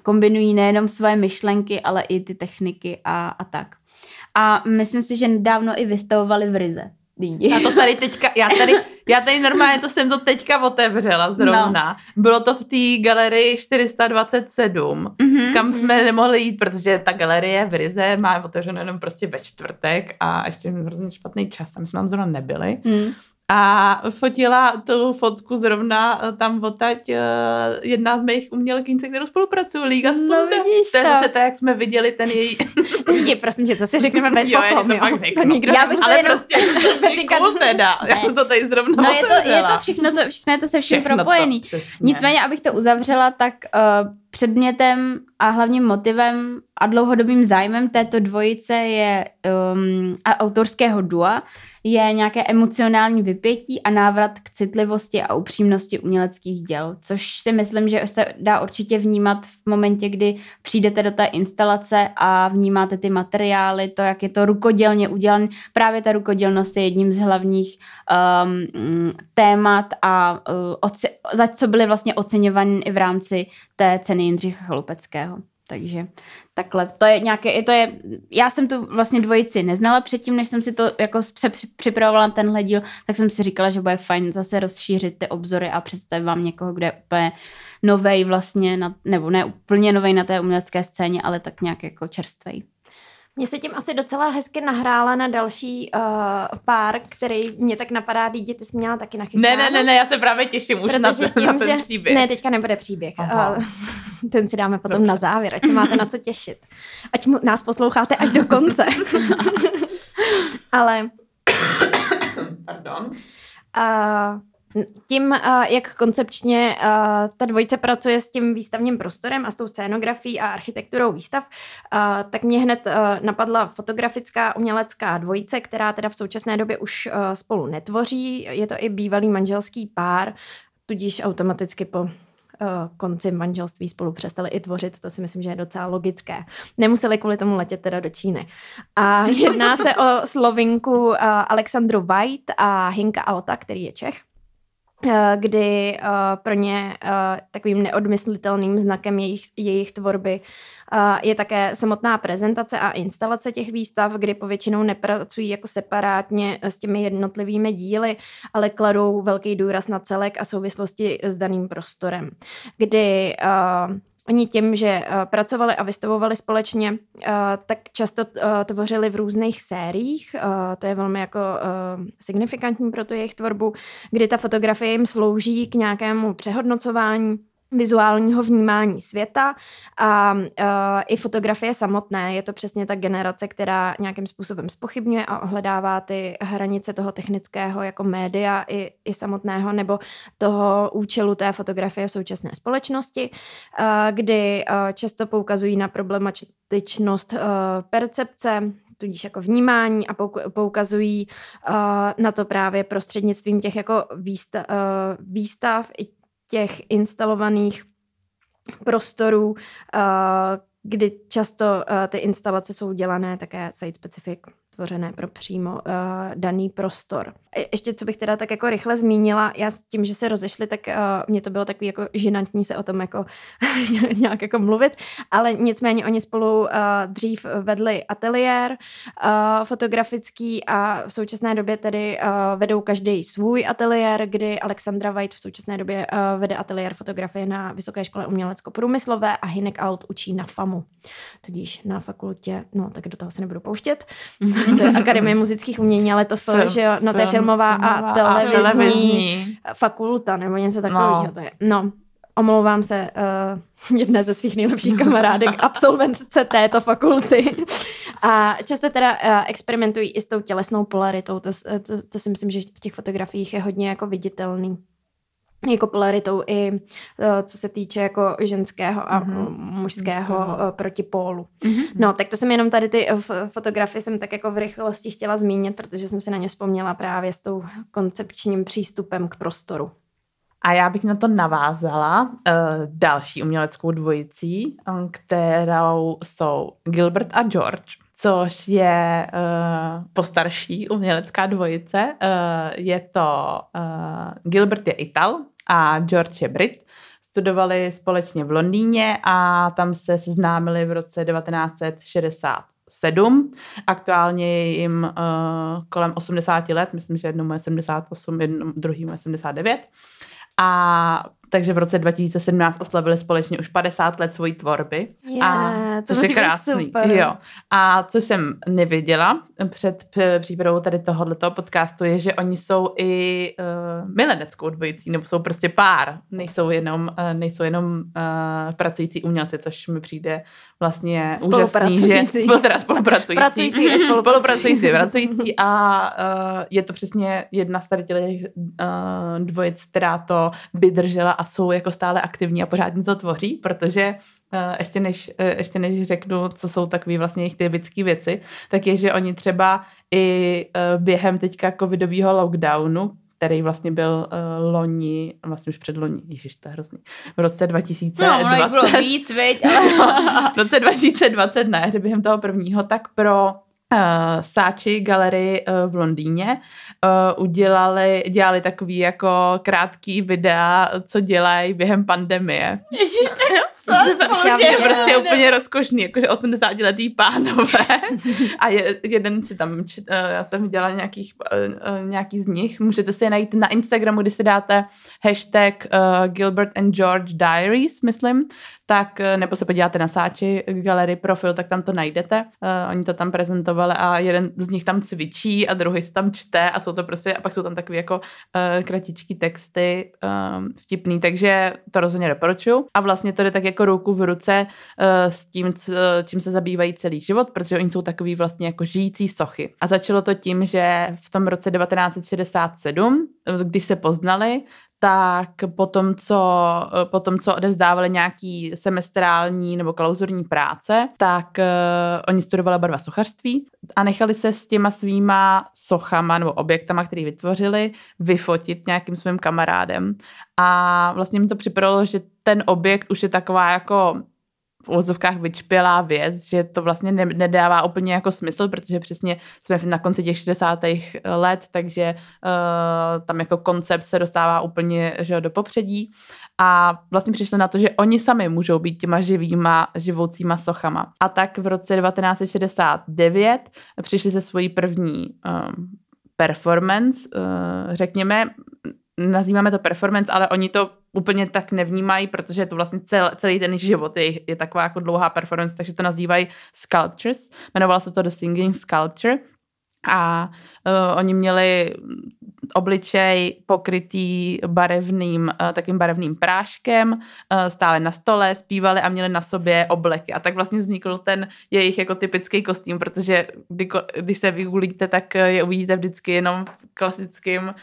kombinují nejenom své myšlenky, ale i ty techniky a, a tak. A myslím si, že nedávno i vystavovali v Rize. Já to tady teďka, já tady, já tady normálně to jsem to teďka otevřela zrovna. No. Bylo to v té galerii 427, mm-hmm, kam jsme mm-hmm. nemohli jít, protože ta galerie v Rize má otevřeno jenom prostě ve čtvrtek a ještě hrozně špatný čas, my jsme tam zrovna nebyli. Mm a fotila tu fotku zrovna eh, tam odtaď uh, jedna z mých umělkyň, se kterou spolupracuju, Liga Spunda. No vidíš to. je zase to, jak jsme viděli ten její... Je, prosím tě, to si řekneme hned jo, potom, jo. To nikdo Já bych Ale jenom... prostě cool teda. Ne. Já to tady zrovna No je to, je to všechno, to, všechno je to se vším všechno propojený. To, Nicméně, abych to uzavřela, tak uh, předmětem a hlavním motivem a dlouhodobým zájmem této dvojice je um, a autorského dua je nějaké emocionální vypětí a návrat k citlivosti a upřímnosti uměleckých děl, což si myslím, že se dá určitě vnímat v momentě, kdy přijdete do té instalace a vnímáte ty materiály, to, jak je to rukodělně udělané. Právě ta rukodělnost je jedním z hlavních um, témat a uh, oce- za co byly vlastně oceňovány i v rámci té ceny Jindřicha Chalupeckého. Takže takhle, to je nějaké, to je, já jsem tu vlastně dvojici neznala předtím, než jsem si to jako připravovala tenhle díl, tak jsem si říkala, že bude fajn zase rozšířit ty obzory a představit vám někoho, kde je úplně novej vlastně, na, nebo ne úplně novej na té umělecké scéně, ale tak nějak jako čerstvej. Mě se tím asi docela hezky nahrála na další uh, pár, který mě tak napadá, dítě, ty jsi měla taky nachystáno. Ne, ne, ne, ne, já se právě těším už na, tím, na ten že, příběh. Ne, teďka nebude příběh. Uh, ten si dáme potom Dobře. na závěr, ať se máte na co těšit. Ať mu, nás posloucháte až do konce. Ale... Pardon. Uh, tím, jak koncepčně ta dvojice pracuje s tím výstavním prostorem a s tou scénografií a architekturou výstav, tak mě hned napadla fotografická umělecká dvojice, která teda v současné době už spolu netvoří. Je to i bývalý manželský pár, tudíž automaticky po konci manželství spolu přestali i tvořit, to si myslím, že je docela logické. Nemuseli kvůli tomu letět teda do Číny. A jedná se o slovinku Alexandru White a Hinka Alta, který je Čech. Eh, kdy uh, pro ně uh, takovým neodmyslitelným znakem jejich, jejich tvorby je také samotná prezentace a instalace těch výstav, kdy povětšinou nepracují jako separátně s těmi jednotlivými díly, ale kladou velký důraz na celek a souvislosti s daným prostorem. Kdy Oni tím, že uh, pracovali a vystavovali společně, uh, tak často uh, tvořili v různých sériích. To je velmi jako signifikantní pro tu jejich tvorbu, kdy ta fotografie jim slouží k nějakému přehodnocování vizuálního vnímání světa a uh, i fotografie samotné. Je to přesně ta generace, která nějakým způsobem spochybňuje a ohledává ty hranice toho technického jako média i, i samotného nebo toho účelu té fotografie v současné společnosti, uh, kdy uh, často poukazují na problematičnost uh, percepce, tudíž jako vnímání a poukazují uh, na to právě prostřednictvím těch jako výstav, uh, výstav i těch instalovaných prostorů, kdy často ty instalace jsou dělané také site vytvořené pro přímo uh, daný prostor. Ještě, co bych teda tak jako rychle zmínila, já s tím, že se rozešli, tak uh, mě to bylo takový jako žinantní se o tom jako nějak jako mluvit, ale nicméně oni spolu uh, dřív vedli ateliér uh, fotografický a v současné době tedy uh, vedou každý svůj ateliér, kdy Alexandra White v současné době uh, vede ateliér fotografie na Vysoké škole umělecko-průmyslové a Hinek Alt učí na FAMu, tudíž na fakultě, no tak do toho se nebudu pouštět. to je Akademie muzických umění, ale to film, že jo, no to je filmová, filmová a, televizní a televizní fakulta, nebo něco takového no. to je. No, omlouvám se uh, jedné ze svých nejlepších kamarádek, absolventce této fakulty. A často teda uh, experimentují i s tou tělesnou polaritou, to, to, to si myslím, že v těch fotografiích je hodně jako viditelný jako polaritou i eh, co se týče jako ženského a mm-hmm. mužského mm-hmm. protipólu. Mm-hmm. No, tak to jsem jenom tady ty fotografie jsem tak jako v rychlosti chtěla zmínit, protože jsem se na ně vzpomněla právě s tou koncepčním přístupem k prostoru. A já bych na to navázala uh, další uměleckou dvojicí, kterou jsou Gilbert a George což je uh, postarší umělecká dvojice. Uh, je to uh, Gilbert je Ital a George je Brit. Studovali společně v Londýně a tam se seznámili v roce 1960 sedm. Aktuálně je jim uh, kolem 80 let, myslím, že jednou je 78, jednou, druhý je 79. A takže v roce 2017 oslavili společně už 50 let svojí tvorby. Yeah, a to což je krásný. Super. Jo. A co jsem neviděla před přípravou tady tohoto podcastu, je, že oni jsou i uh, mileneckou dvojicí, nebo jsou prostě pár. Nejsou jenom, uh, nejsou jenom uh, pracující umělci, což mi přijde vlastně úžasný, že spolu, teda spolupracující. Pracující i spolupracující. pracující a uh, je to přesně jedna z tady těch uh, dvojic, která to vydržela a jsou jako stále aktivní a pořád to tvoří, protože uh, ještě než, uh, ještě než řeknu, co jsou takové vlastně jejich typické věci, tak je, že oni třeba i uh, během teďka covidového lockdownu, který vlastně byl uh, loni, vlastně už před loni, ježiš, to je hrozný, v roce 2020. No, bylo víc, viď, ale... v roce 2020 ne, během toho prvního, tak pro uh, Sači galerii uh, v Londýně uh, udělali, dělali takový jako krátký videa, co dělají během pandemie. Ježiš, to je prostě úplně rozkošný, jakože 80 letý pánové. A je, jeden si tam, já jsem viděla nějakých, nějaký z nich, můžete si je najít na Instagramu, když si dáte hashtag uh, Gilbert and George Diaries, myslím, tak eh, nebo se podíváte na Sáči galerii profil, tak tam to najdete. Uh, oni to tam prezentovali a jeden z nich tam cvičí a druhý se tam čte a jsou to prostě, a pak jsou tam takové jako uh, kratičký texty um, vtipný, takže to rozhodně doporučuji. A vlastně to jde tak jako ruku v ruce uh, s tím, čím se zabývají celý život, protože oni jsou takový vlastně jako žijící sochy. A začalo to tím, že v tom roce 1967, když se poznali, tak potom, co, potom, co odevzdávali nějaký semestrální nebo klauzurní práce, tak uh, oni studovali oba dva sochařství a nechali se s těma svýma sochama nebo objektama, který vytvořili, vyfotit nějakým svým kamarádem. A vlastně mi to připadalo, že ten objekt už je taková jako v úvodzovkách vyčpělá věc, že to vlastně ne, nedává úplně jako smysl, protože přesně jsme na konci těch 60. let, takže uh, tam jako koncept se dostává úplně že do popředí a vlastně přišli na to, že oni sami můžou být těma živýma, živoucíma sochama. A tak v roce 1969 přišli se svojí první um, performance, uh, řekněme, nazýváme to performance, ale oni to úplně tak nevnímají, protože je to vlastně cel, celý ten život je, je taková jako dlouhá performance, takže to nazývají sculptures. Jmenovalo se to The Singing Sculpture a uh, oni měli obličej pokrytý barevným, uh, takým barevným práškem, uh, stále na stole, zpívali a měli na sobě obleky. A tak vlastně vznikl ten jejich jako typický kostým, protože kdy, když se vygooglíte, tak je uvidíte vždycky jenom v klasickém, uh,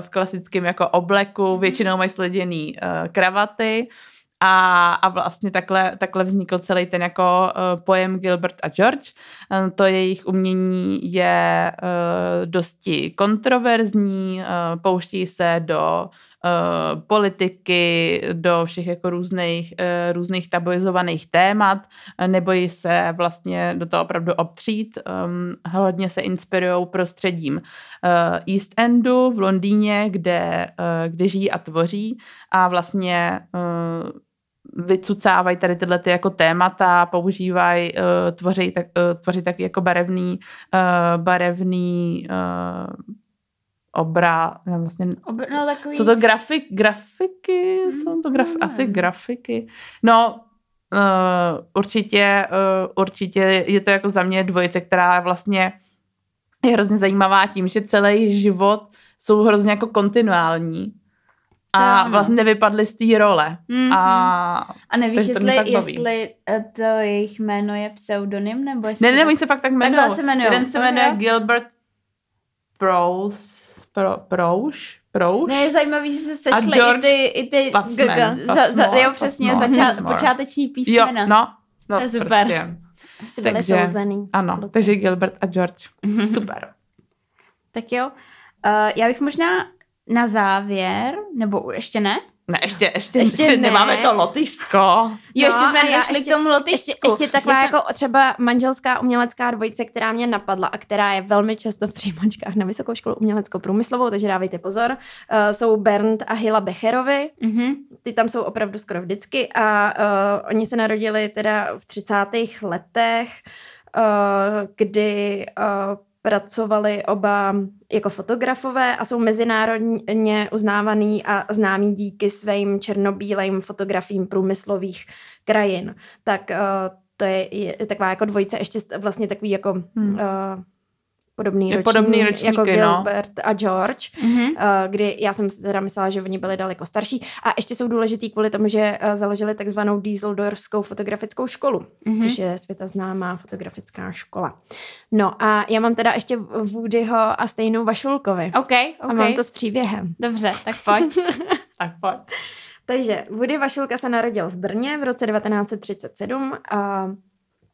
v klasickém jako obleku, většinou mají sleděný uh, kravaty, a, a vlastně takhle, takhle vznikl celý ten jako uh, pojem Gilbert a George. Um, to jejich umění je uh, dosti kontroverzní, pouští se do politiky, do všech jako různých, různých tabuizovaných témat, nebojí se vlastně do toho opravdu obtřít. Hodně se inspirují prostředím East Endu v Londýně, kde, kde žijí a tvoří a vlastně vycucávají tady tyhle ty jako témata, používají, uh, tvoří, tak, uh, tvoří taky jako barevný, uh, barevný uh, obra, vlastně, Obr, no, takový... jsou to grafik, grafiky, mm, jsou to graf, mm. asi grafiky. No, uh, určitě, uh, určitě je to jako za mě dvojice, která vlastně je hrozně zajímavá tím, že celý život jsou hrozně jako kontinuální a vlastně nevypadly z té role. Mm-hmm. A, a nevíš, jestli, jestli eh, to jejich jméno je pseudonym, nebo jestli... Ne, ne, oni se fakt tak jmenují. se jmenují. Jeden se jmenuje okay. Gilbert Prose, Pro, Prouš, Prouš. Ne, je zajímavý, že se sešly i ty, i ty Pasman, za, za, jo, přesně, zača, počáteční písmena. Jo, no, no, to je super. Prostě. Jsi byli souzený. Ano, takže Gilbert a George. Super. tak jo, uh, já bych možná na závěr, nebo ještě ne? Ne, ještě, ještě, ještě ne. nemáme to lotyšsko. Jo, ještě no, jsme nešli ještě, k tomu lotyšsku. Ještě, ještě taková jsem... jako třeba manželská umělecká dvojice, která mě napadla a která je velmi často v přijímačkách na Vysokou školu uměleckou průmyslovou, takže dávejte pozor. Uh, jsou Bernd a Hila Becherovi. Mm-hmm. Ty tam jsou opravdu skoro vždycky a uh, oni se narodili teda v 30. letech kdy pracovali oba jako fotografové a jsou mezinárodně uznávaný a známý díky svým černobílým fotografiím průmyslových krajin. Tak to je, je taková jako dvojice, ještě vlastně takový jako hmm. uh, podobný ročník, podobný ročníky, jako. Gilbert no. a George, mm-hmm. kdy já jsem teda myslela, že oni byli daleko starší a ještě jsou důležitý kvůli tomu, že uh, založili takzvanou Dieseldorskou fotografickou školu, mm-hmm. což je světa známá fotografická škola. No a já mám teda ještě Woodyho a stejnou Vašulkovi. OK, OK. A mám to s příběhem. Dobře, tak pojď. tak pojď. Takže Woody Vašulka se narodil v Brně v roce 1937 a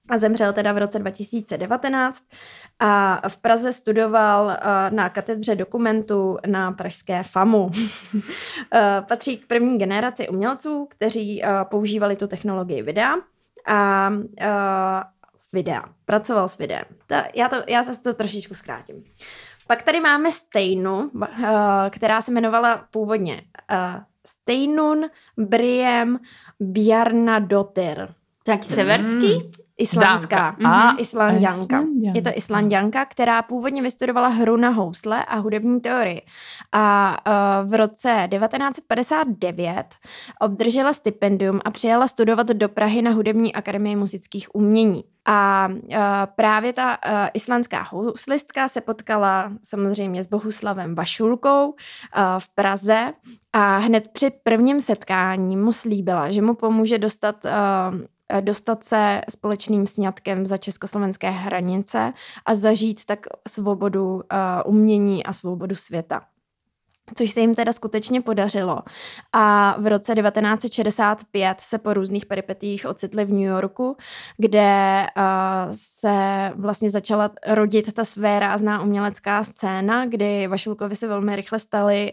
a zemřel teda v roce 2019 a v Praze studoval na katedře dokumentu na pražské FAMu. Patří k první generaci umělců, kteří používali tu technologii videa a videa. Pracoval s videem. Já to, já to trošičku zkrátím. Pak tady máme Steinu, která se jmenovala původně Steinun Briem Bjarnadotter. Tak severský? Mm. Islandská. A mhm. Islandianka. Je to Islandianka, která původně vystudovala hru na housle a hudební teorii. A uh, v roce 1959 obdržela stipendium a přijela studovat do Prahy na Hudební akademii muzických umění. A uh, právě ta uh, islandská houslistka se potkala samozřejmě s Bohuslavem Vašulkou uh, v Praze a hned při prvním setkání mu slíbila, že mu pomůže dostat uh, dostat se společným sňatkem za československé hranice a zažít tak svobodu uh, umění a svobodu světa což se jim teda skutečně podařilo. A v roce 1965 se po různých peripetích ocitli v New Yorku, kde uh, se vlastně začala rodit ta svérázná umělecká scéna, kdy Vašulkovi se velmi rychle stali,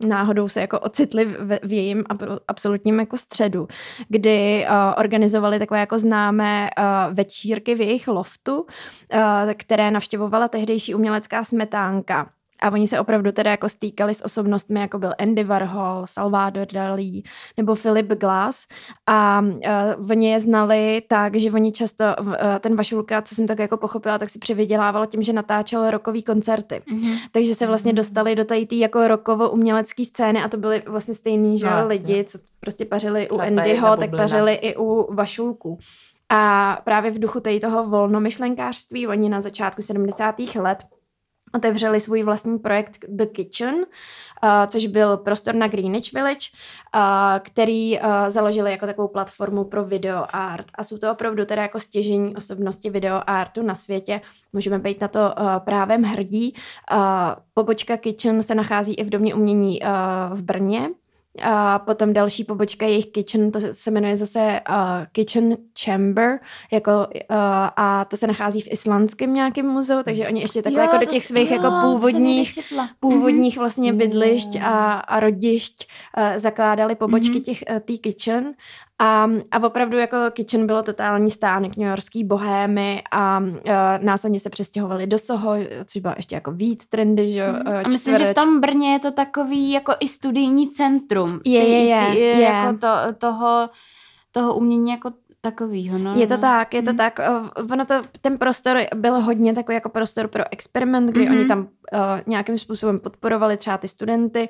uh, náhodou se jako ocitli v, v jejím absolutním jako středu, kdy uh, organizovali takové jako známé uh, večírky v jejich loftu, uh, které navštěvovala tehdejší umělecká smetánka. A oni se opravdu teda jako stýkali s osobnostmi, jako byl Andy Warhol, Salvador Dalí nebo Philip Glass. A uh, oni je znali tak, že oni často, uh, ten Vašulka, co jsem tak jako pochopila, tak si přivydělával tím, že natáčel rokový koncerty. Mm-hmm. Takže se vlastně mhm. dostali do tady té jako rokovo umělecké scény a to byly vlastně stejný, že no, lidi, co prostě pařili u Andyho, tak pařili i u Vašulku. A právě v duchu tady toho volnomyšlenkářství oni na začátku 70. let otevřeli svůj vlastní projekt The Kitchen, uh, což byl prostor na Greenwich Village, uh, který uh, založili jako takovou platformu pro video art. A jsou to opravdu teda jako stěžení osobnosti video artu na světě. Můžeme být na to právem hrdí. Pobočka Kitchen se nachází i v Domě umění v Brně, a potom další pobočka jejich kitchen, to se jmenuje zase uh, Kitchen Chamber, jako, uh, a to se nachází v islandském nějakém muzeu, takže oni ještě takhle jo, jako do těch svých jo, jako původních, původních vlastně bydlišť a, a rodišť uh, zakládali pobočky mm-hmm. těch uh, tý kitchen a, a opravdu jako Kitchen bylo totální stánek Yorkský bohémy a uh, následně se přestěhovali do Soho, což bylo ještě jako víc trendy, že mm. A myslím, že v tom Brně je to takový jako i studijní centrum. Je, je, je. Ty, je. Jako to, toho, toho umění jako takovýho, no. Je to tak, je to mm. tak. Ono to, ten prostor byl hodně takový jako prostor pro experiment, kdy mm-hmm. oni tam uh, nějakým způsobem podporovali třeba ty studenty,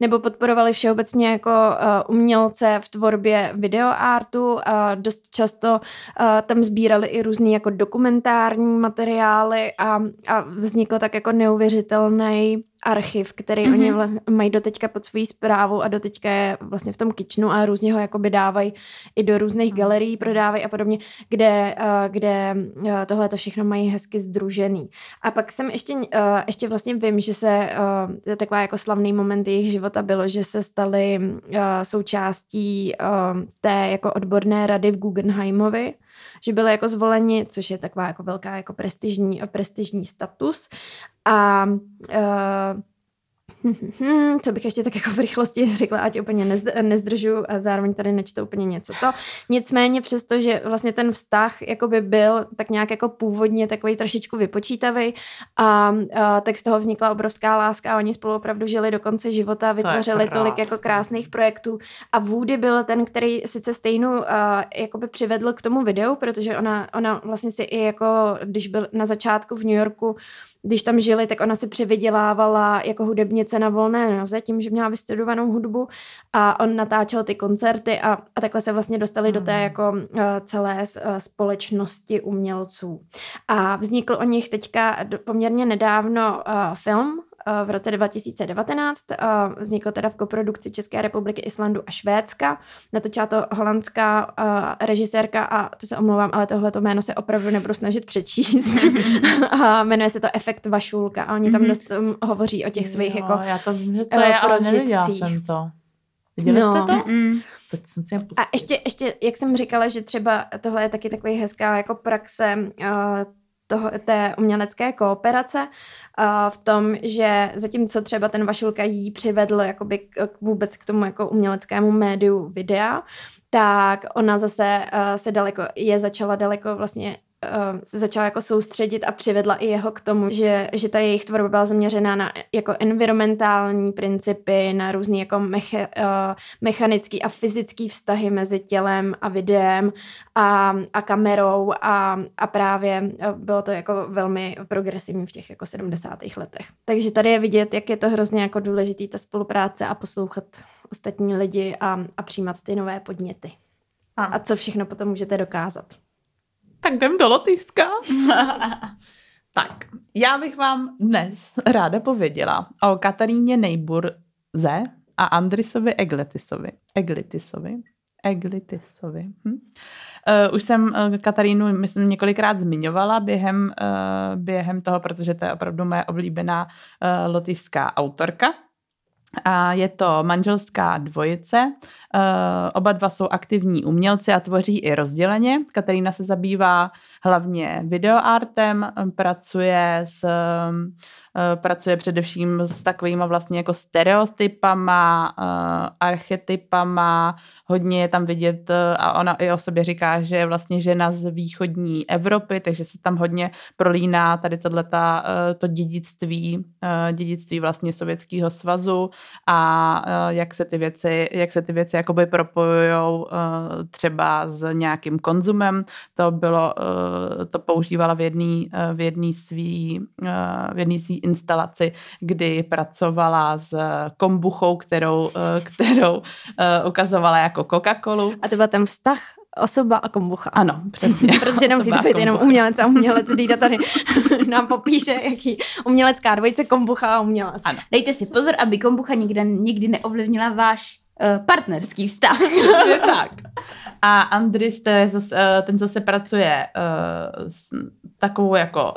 nebo podporovali všeobecně jako uh, umělce v tvorbě videoartu. Uh, dost často uh, tam sbírali i různý jako dokumentární materiály a, a vznikl tak jako neuvěřitelný archiv, který mm-hmm. oni vlastně mají doteďka pod svojí zprávu a doteďka je vlastně v tom kitchenu a různě ho jakoby dávají i do různých mhm. galerií, prodávají a podobně, kde, kde tohle to všechno mají hezky združený. A pak jsem ještě, ještě vlastně vím, že se uh, taková jako slavný moment jejich života bylo, že se stali uh, součástí uh, té jako odborné rady v Guggenheimovi, že byli jako zvoleni, což je taková jako velká jako prestižní, prestižní status. A uh, Hmm, co bych ještě tak jako v rychlosti řekla, ať úplně nezdržu a zároveň tady nečtu úplně něco to. Nicméně přesto, že vlastně ten vztah jakoby byl tak nějak jako původně takový trošičku vypočítavý a, a tak z toho vznikla obrovská láska a oni spolu opravdu žili do konce života, vytvořili to tolik jako krásných projektů a Woody byl ten, který sice stejnou uh, jakoby přivedl k tomu videu, protože ona, ona vlastně si i jako, když byl na začátku v New Yorku, když tam žili, tak ona si převydělávala jako hudebnice na volné noze tím, že měla vystudovanou hudbu a on natáčel ty koncerty a, a takhle se vlastně dostali mm. do té hmm. jako uh, celé uh, společnosti umělců. A vznikl o nich teďka poměrně nedávno uh, film, v roce 2019. Eh, vznikl teda v koprodukci České republiky, Islandu a Švédska. Natočila to holandská eh, režisérka a to se omlouvám, ale tohleto jméno se opravdu nebudu snažit přečíst. a jmenuje se to Efekt Vašulka a oni tam mm-hmm. dost um, hovoří o těch svých jo, jako já to vím, že to je, ale neviděla jsem to. Viděli no. jste to? Mm-mm. Teď jsem si a ještě, ještě, jak jsem říkala, že třeba tohle je taky takový hezká jako praxe uh, toho, té umělecké kooperace v tom, že zatímco třeba ten Vašulka jí přivedl jakoby k, vůbec k tomu jako uměleckému médiu videa, tak ona zase se daleko, je začala daleko vlastně uh, se začala jako soustředit a přivedla i jeho k tomu, že, že ta jejich tvorba byla zaměřená na jako environmentální principy, na různý jako meche, uh, mechanický a fyzický vztahy mezi tělem a videem a, a kamerou a, a právě bylo to jako velmi progresivní v těch jako 70. letech. Takže tady je vidět, jak je to hrozně jako důležitý ta spolupráce a poslouchat ostatní lidi a, a přijímat ty nové podněty. A. a co všechno potom můžete dokázat tak jdem do Lotyšska. tak, já bych vám dnes ráda pověděla o Kataríně Nejburze a Andrisovi Egletisovi. Eglitisovi. Eglitisovi. Hm? Uh, už jsem uh, Katarínu, myslím, několikrát zmiňovala během, uh, během toho, protože to je opravdu moje oblíbená uh, lotyšská autorka. A je to manželská dvojice. Eh, oba dva jsou aktivní umělci a tvoří i rozděleně. Katerina se zabývá hlavně videoartem, pracuje s Eh, pracuje především s takovými vlastně jako stereotypama, eh, archetypama, hodně je tam vidět eh, a ona i o sobě říká, že je vlastně žena z východní Evropy, takže se tam hodně prolíná tady tohleta, to dědictví, dědictví vlastně Sovětského svazu a jak se ty věci, jak se ty věci jakoby propojujou třeba s nějakým konzumem. To bylo, to používala v jedné v jedný svý, v jedný svý instalaci, kdy pracovala s kombuchou, kterou, eh, kterou eh, ukazovala jako Coca-Colu. A to byl ten vztah osoba a kombucha. Ano, přesně. Protože nemusí to být jenom umělec a umělec. Dýda tady nám popíše, jaký umělecká dvojice kombucha a umělec. Ano. Dejte si pozor, aby kombucha nikdy, nikdy neovlivnila váš uh, partnerský vztah. tak. A Andris, to je zase, ten zase pracuje uh, s takovou jako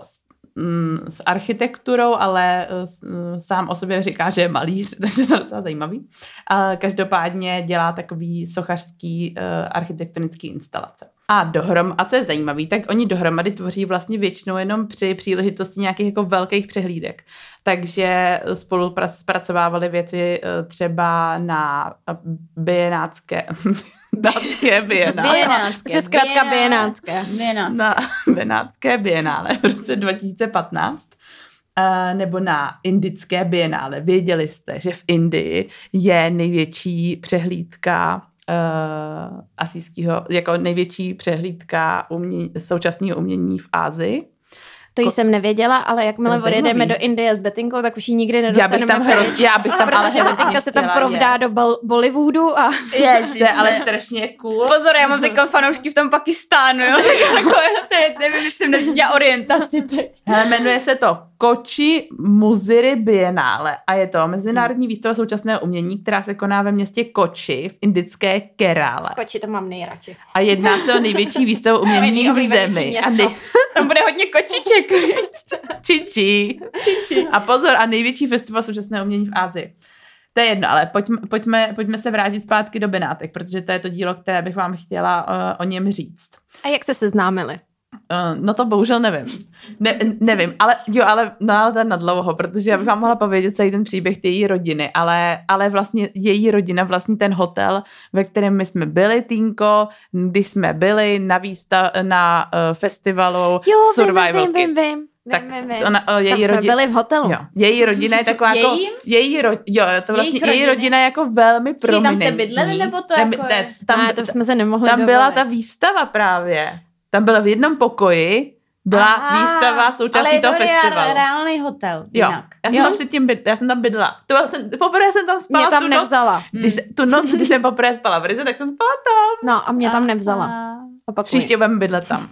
s architekturou, ale eh, mm, sám o sobě říká, že je malíř, takže to je docela zajímavý. Každopádně dělá takový sochařský eh, architektonický instalace. A dohrom, a co je zajímavé, tak oni dohromady tvoří vlastně většinou jenom při příležitosti nějakých jako velkých přehlídek. Takže spolu zpracovávali věci eh, třeba na bienácké, Benátské bienále. Jste zkrátka bienácké. Na Benátské bienále v roce 2015 Uh, nebo na indické bienále. Věděli jste, že v Indii je největší přehlídka uh, asijského, jako největší přehlídka umění, současného umění v Ázii. To jsem nevěděla, ale jakmile odjedeme do Indie s Betinkou, tak už ji nikdy nedostaneme Já bych tam, hroz, já bych tam Protože ale Betinka se tam provdá je. do bol- Bollywoodu a... Ježiš, to je ale strašně cool. Pozor, já mám teď fanoušky v tom Pakistánu, jo? jako, to je, nevím, jestli jsem orientaci teď. Hele, jmenuje se to Koči Muziry Biennále a je to mezinárodní výstava současného umění, která se koná ve městě Koči v indické Kerále. Koči to mám nejradši. A jedná se o největší výstavu umění v zemi. Tam bude hodně kočiček. Čiči. Čiči. A pozor, a největší festival současného umění v Ázii. To je jedno, ale pojďme, pojďme, pojďme se vrátit zpátky do Benátek, protože to je to dílo, které bych vám chtěla uh, o něm říct. A jak se seznámili? Uh, no to bohužel nevím. Ne, nevím, ale jo, ale no, ale to je na dlouho, protože já bych vám mohla povědět celý ten příběh její rodiny, ale, ale vlastně její rodina vlastní ten hotel, ve kterém my jsme byli, Týnko, když jsme byli na výstav, na uh, festivalu jo, Survival vím, vím, vím, vím. Tak vím, vím. ona, o, její Tam jsme rodina, byli v hotelu. jo, její rodina je taková jako, Jejím? její ro, jo, to vlastně, její rodina je jako velmi Čili tam prominentní. jste bydleli, nebo to Tam- jako ne, je? tam, ne, to jsme se nemohli tam byla dovolit. ta výstava právě. Tam byla v jednom pokoji, byla Aha, výstava součástí ale toho festivalu. reálný hotel. Jo, Jinak. já jsem tam předtím byd, já jsem tam bydlela. To jsem, poprvé jsem tam spala Mě tam tu noc, nevzala. když, tu noc, když jsem poprvé spala v Rize, tak jsem spala tam. No a mě tam nevzala. Aha. Opakuji. Příště budeme bydlet tam.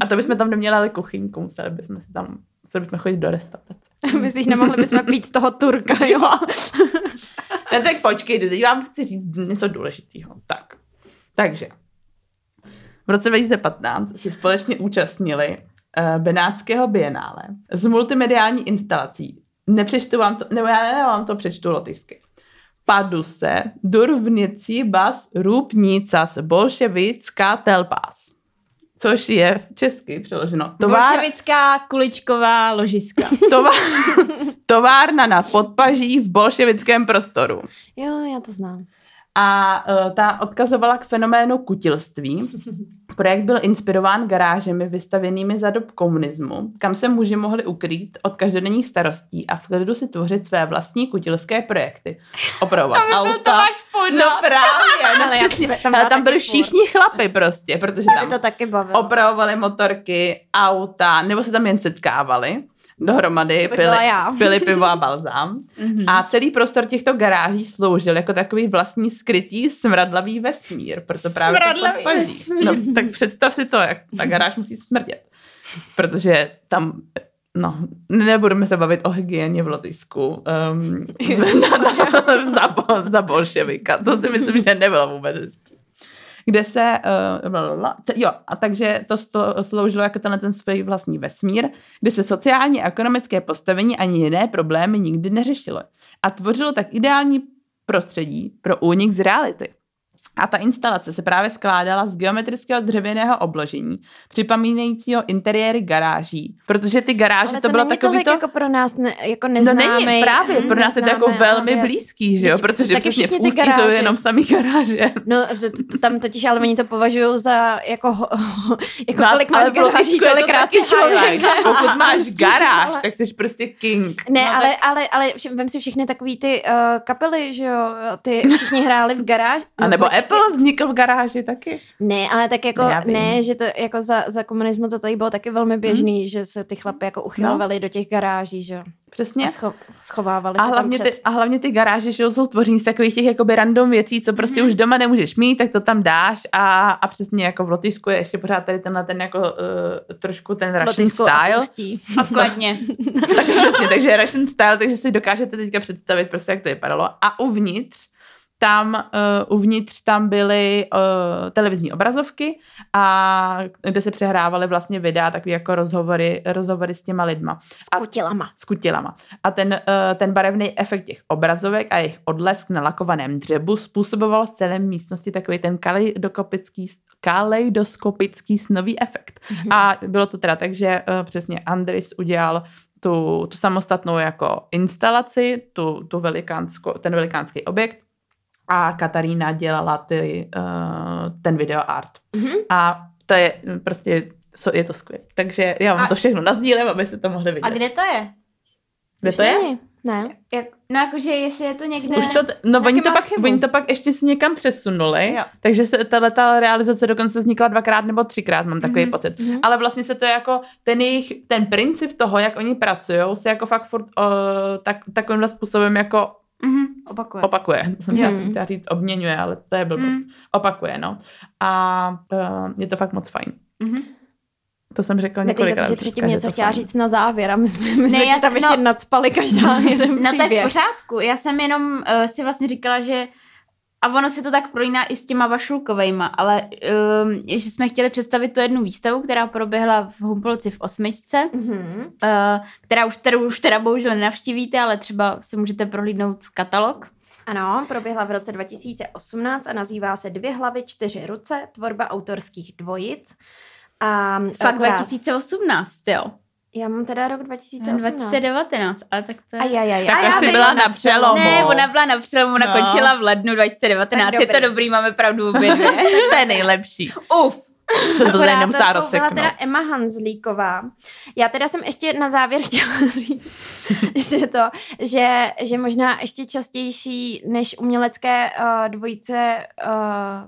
A to bychom tam neměli ale kuchyňku, museli bychom si tam, museli bychom chodit do restaurace. Myslíš, nemohli bychom pít toho Turka, jo? Ne, tak počkejte, teď vám chci říct něco důležitého. Tak, takže v roce 2015 se společně účastnili uh, Benátského bienále s multimediální instalací. Nepřečtu vám to, nebo já ne, vám to přečtu lotyšsky. Paduse, durvnici bas růpnicas bolševická telpás. Což je v česky přeloženo. Továr, Bolševická kuličková ložiska. továr, továrna na podpaží v bolševickém prostoru. Jo, já to znám. A uh, ta odkazovala k fenoménu kutilství. Projekt byl inspirován garážemi vystavěnými za dob komunismu, kam se muži mohli ukrýt od každodenních starostí a v klidu si tvořit své vlastní kutilské projekty. Opravovat auta. No právě, no Ale já přesně. tam Ale tam byli všichni chlapi prostě, protože tam to taky bavilo. opravovali motorky, auta, nebo se tam jen setkávali dohromady, pili, pili pivo a balzám. Mhm. A celý prostor těchto garáží sloužil jako takový vlastní skrytý smradlavý vesmír. Proto právě Smradlavý vesmír. No, tak představ si to, jak ta garáž musí smrdět. Protože tam, no, nebudeme se bavit o hygieně v Lotyšsku um, na, na, za, za bolševika. To si myslím, že nebylo vůbec hezký. Kde se, uh, jo, a takže to sloužilo jako tenhle ten svůj vlastní vesmír, kde se sociální a ekonomické postavení ani jiné problémy nikdy neřešilo. A tvořilo tak ideální prostředí pro únik z reality. A ta instalace se právě skládala z geometrického dřevěného obložení, připomínajícího interiéry garáží, protože ty garáže Ale to, to, bylo takový to... jako pro nás ne, jako No neznámý. není, právě, pro nás je to jako velmi věc. blízký, že jo, protože taky přesně v Ústí jsou jenom samý garáže. No, t- t- tam totiž, ale oni to považují za jako, jako No, kolik máš garáží, to tolikrát si člověk. Pokud máš garáž, tak jsi prostě king. Ne, No, ale, ale, ale vem si všechny takový ty uh, kapely, že jo, ty všichni hráli v garáži. A nebo. Apple vznikl v garáži taky. Ne, ale tak jako, Ne, ne, že to jako za, za komunismu to tady bylo taky velmi běžný, hmm. že se ty chlapy jako uchylovali no. do těch garáží, že jo. Přesně. A scho- schovávali A se hlavně, tam ty, před... a hlavně ty garáže, že jsou tvoření z takových těch jakoby random věcí, co prostě mm-hmm. už doma nemůžeš mít, tak to tam dáš a, a přesně jako v Lotyšsku je ještě pořád tady tenhle ten jako uh, trošku ten Russian Lotyšsko a style. A v Kladně. tak přesně, takže Russian style, takže si dokážete teďka představit prostě, jak to vypadalo. A uvnitř tam, uh, uvnitř tam byly uh, televizní obrazovky a kde se přehrávaly vlastně videa, takový jako rozhovory, rozhovory s těma lidma S kutilama. s kutilama. A ten, uh, ten barevný efekt těch obrazovek a jejich odlesk na lakovaném dřebu způsoboval v celé místnosti takový ten kaleidoskopický, kaleidoskopický snový efekt. Mhm. A bylo to teda tak, že uh, přesně Andris udělal tu, tu samostatnou jako instalaci, tu, tu velikánskou, ten velikánský objekt a Katarína dělala ty, uh, ten video art. Mhm. A to je mm, prostě, je to skvělé. Takže já vám A- to všechno nazdílem, abyste to mohli vidět. A kde to je? Kde to je? Není. Ne. Jak, no jakože jestli je to někde... Už to, no oni to, pak, oni to pak ještě si někam přesunuli, Jo. takže se tato realizace dokonce vznikla dvakrát nebo třikrát, mám takový Mhm, pocit. mhm. Ale vlastně se to jako, ten jejich, ten princip toho, jak oni pracují, se jako fakt furt uh, tak, takovýmhle způsobem jako Mhm, opakuje. opakuje. Jsem já Mhm. jsem chtěla říct obměňuje, ale to je blbost. Mhm. Opakuje, no. A uh, je to fakt moc fajn. Mhm. To jsem řekla několikrát. ty si dneska, předtím něco to chtěla fajn. říct na závěr a my jsme, my jsme Ne, já tam jsem- ještě no- nadspali každá jeden No to je v příběh. pořádku. Já jsem jenom uh, si vlastně říkala, že a ono se to tak prolíná i s těma vašulkovejma, ale um, že jsme chtěli představit tu jednu výstavu, která proběhla v Humpolci v osmičce, Mhm. uh, která už, kterou už teda bohužel nenavštívíte, ale třeba si můžete prohlídnout v katalog. Ano, proběhla v roce 2018 a nazývá se Dvě hlavy, čtyři ruce, tvorba autorských dvojic. A Fakt akorát... 2018, jo. Já mám teda rok 2018. 2019, ale tak to je... A já, já, já. Tak až jsi byla na přelomu. Ne, ona byla na přelomu, no. končila v lednu 2019. je to dobrý, máme pravdu obě dvě. to je nejlepší. Uf. Jsem to nemusela rozseknout. byla teda Emma Hanzlíková. Já teda jsem ještě na závěr chtěla říct, že to, že, že možná ještě častější než umělecké uh, dvojice uh,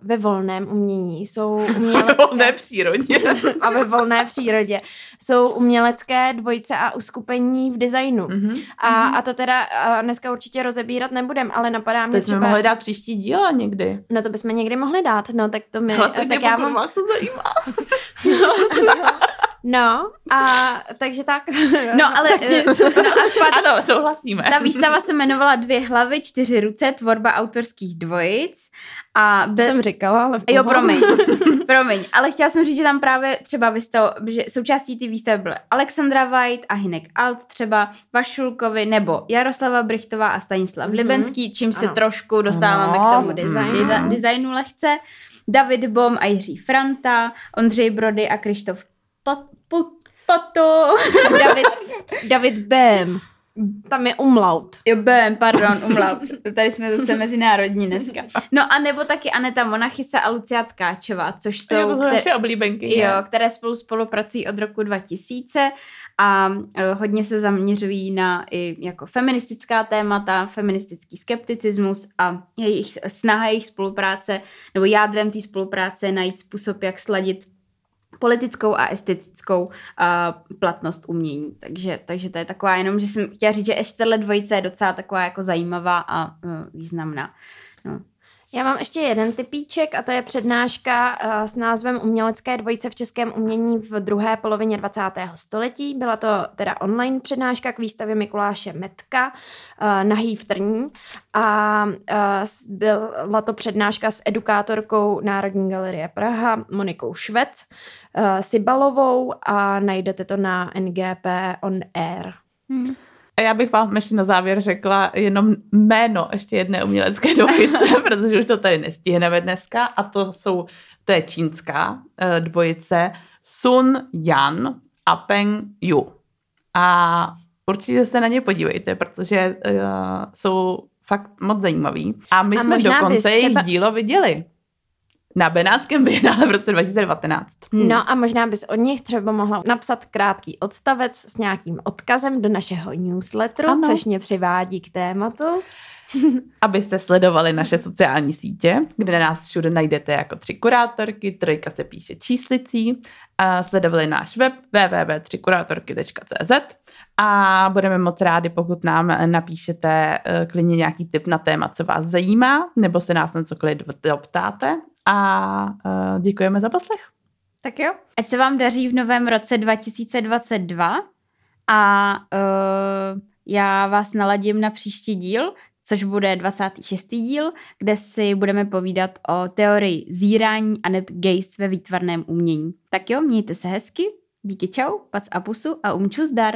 ve volném umění jsou umělecké... ve volné přírodě. a ve volné přírodě jsou umělecké dvojice a uskupení v designu. Mm-hmm. A, a to teda uh, dneska určitě rozebírat nebudem, ale napadá mě to třeba... mohli dát příští díla někdy. No to bychom někdy mohli dát, no tak to mi... tak já mám... No, a takže tak. No, ale tak eh, něco. no, a spad... ano, souhlasíme. Ta výstava se jmenovala Dvě hlavy, čtyři ruce, tvorba autorských dvojic. A be... to jsem říkala, ale Jo, promiň, promiň. Ale chtěla jsem říct, že tam právě třeba vystav, že součástí té výstavy byly Alexandra White a Hinek Alt, třeba Vašulkovi nebo Jaroslava Brichtová a Stanislav mm-hmm. Libenský, čím se ano. trošku dostáváme no. k tomu designu, mm-hmm. designu lehce. David Bom a Jiří Franta, Ondřej Brody a Krištof Pot, pot. David, David Bem. Tam je umlaut. Jo, Bem, pardon, umlaut. Tady jsme zase mezinárodní dneska. No a nebo taky Aneta Monachisa a Lucia Tkáčová, což jsou... Jo, to jsou které, naše oblíbenky. Jo, které spolu spolupracují od roku 2000 a uh, hodně se zaměřují na i jako feministická témata, feministický skepticismus a jejich snaha jejich spolupráce, nebo jádrem té spolupráce najít způsob, jak sladit politickou a estetickou uh, platnost umění. Takže, takže to je taková jenom, že jsem chtěla říct, že ještě tato dvojice je docela taková jako zajímavá a uh, významná. No. Já mám ještě jeden typíček a to je přednáška uh, s názvem Umělecké dvojice v českém umění v druhé polovině 20. století. Byla to teda online přednáška k výstavě Mikuláše Metka uh, Nahý v Trní a uh, byla to přednáška s edukátorkou Národní galerie Praha Monikou Švec, Sibalovou a najdete to na NGP on air. Hmm. A já bych vám ještě na závěr řekla jenom jméno ještě jedné umělecké dvojice, protože už to tady nestihneme dneska a to jsou, to je čínská uh, dvojice Sun Yan a Peng Yu. A určitě se na ně podívejte, protože uh, jsou fakt moc zajímavý. A my a jsme dokonce třeba... jejich dílo viděli na Benátském bienále v roce 2019. Hmm. No a možná bys od nich třeba mohla napsat krátký odstavec s nějakým odkazem do našeho newsletteru, ano. což mě přivádí k tématu. Abyste sledovali naše sociální sítě, kde nás všude najdete jako tři kurátorky, trojka se píše číslicí, a sledovali náš web www.třikurátorky.cz a budeme moc rádi, pokud nám napíšete eh, klidně nějaký tip na téma, co vás zajímá, nebo se nás na cokoliv doptáte a uh, děkujeme za poslech. Tak jo. Ať se vám daří v novém roce 2022 a uh, já vás naladím na příští díl, což bude 26. díl, kde si budeme povídat o teorii zírání a neb gejst ve výtvarném umění. Tak jo, mějte se hezky, díky čau, pac a pusu a umču zdar.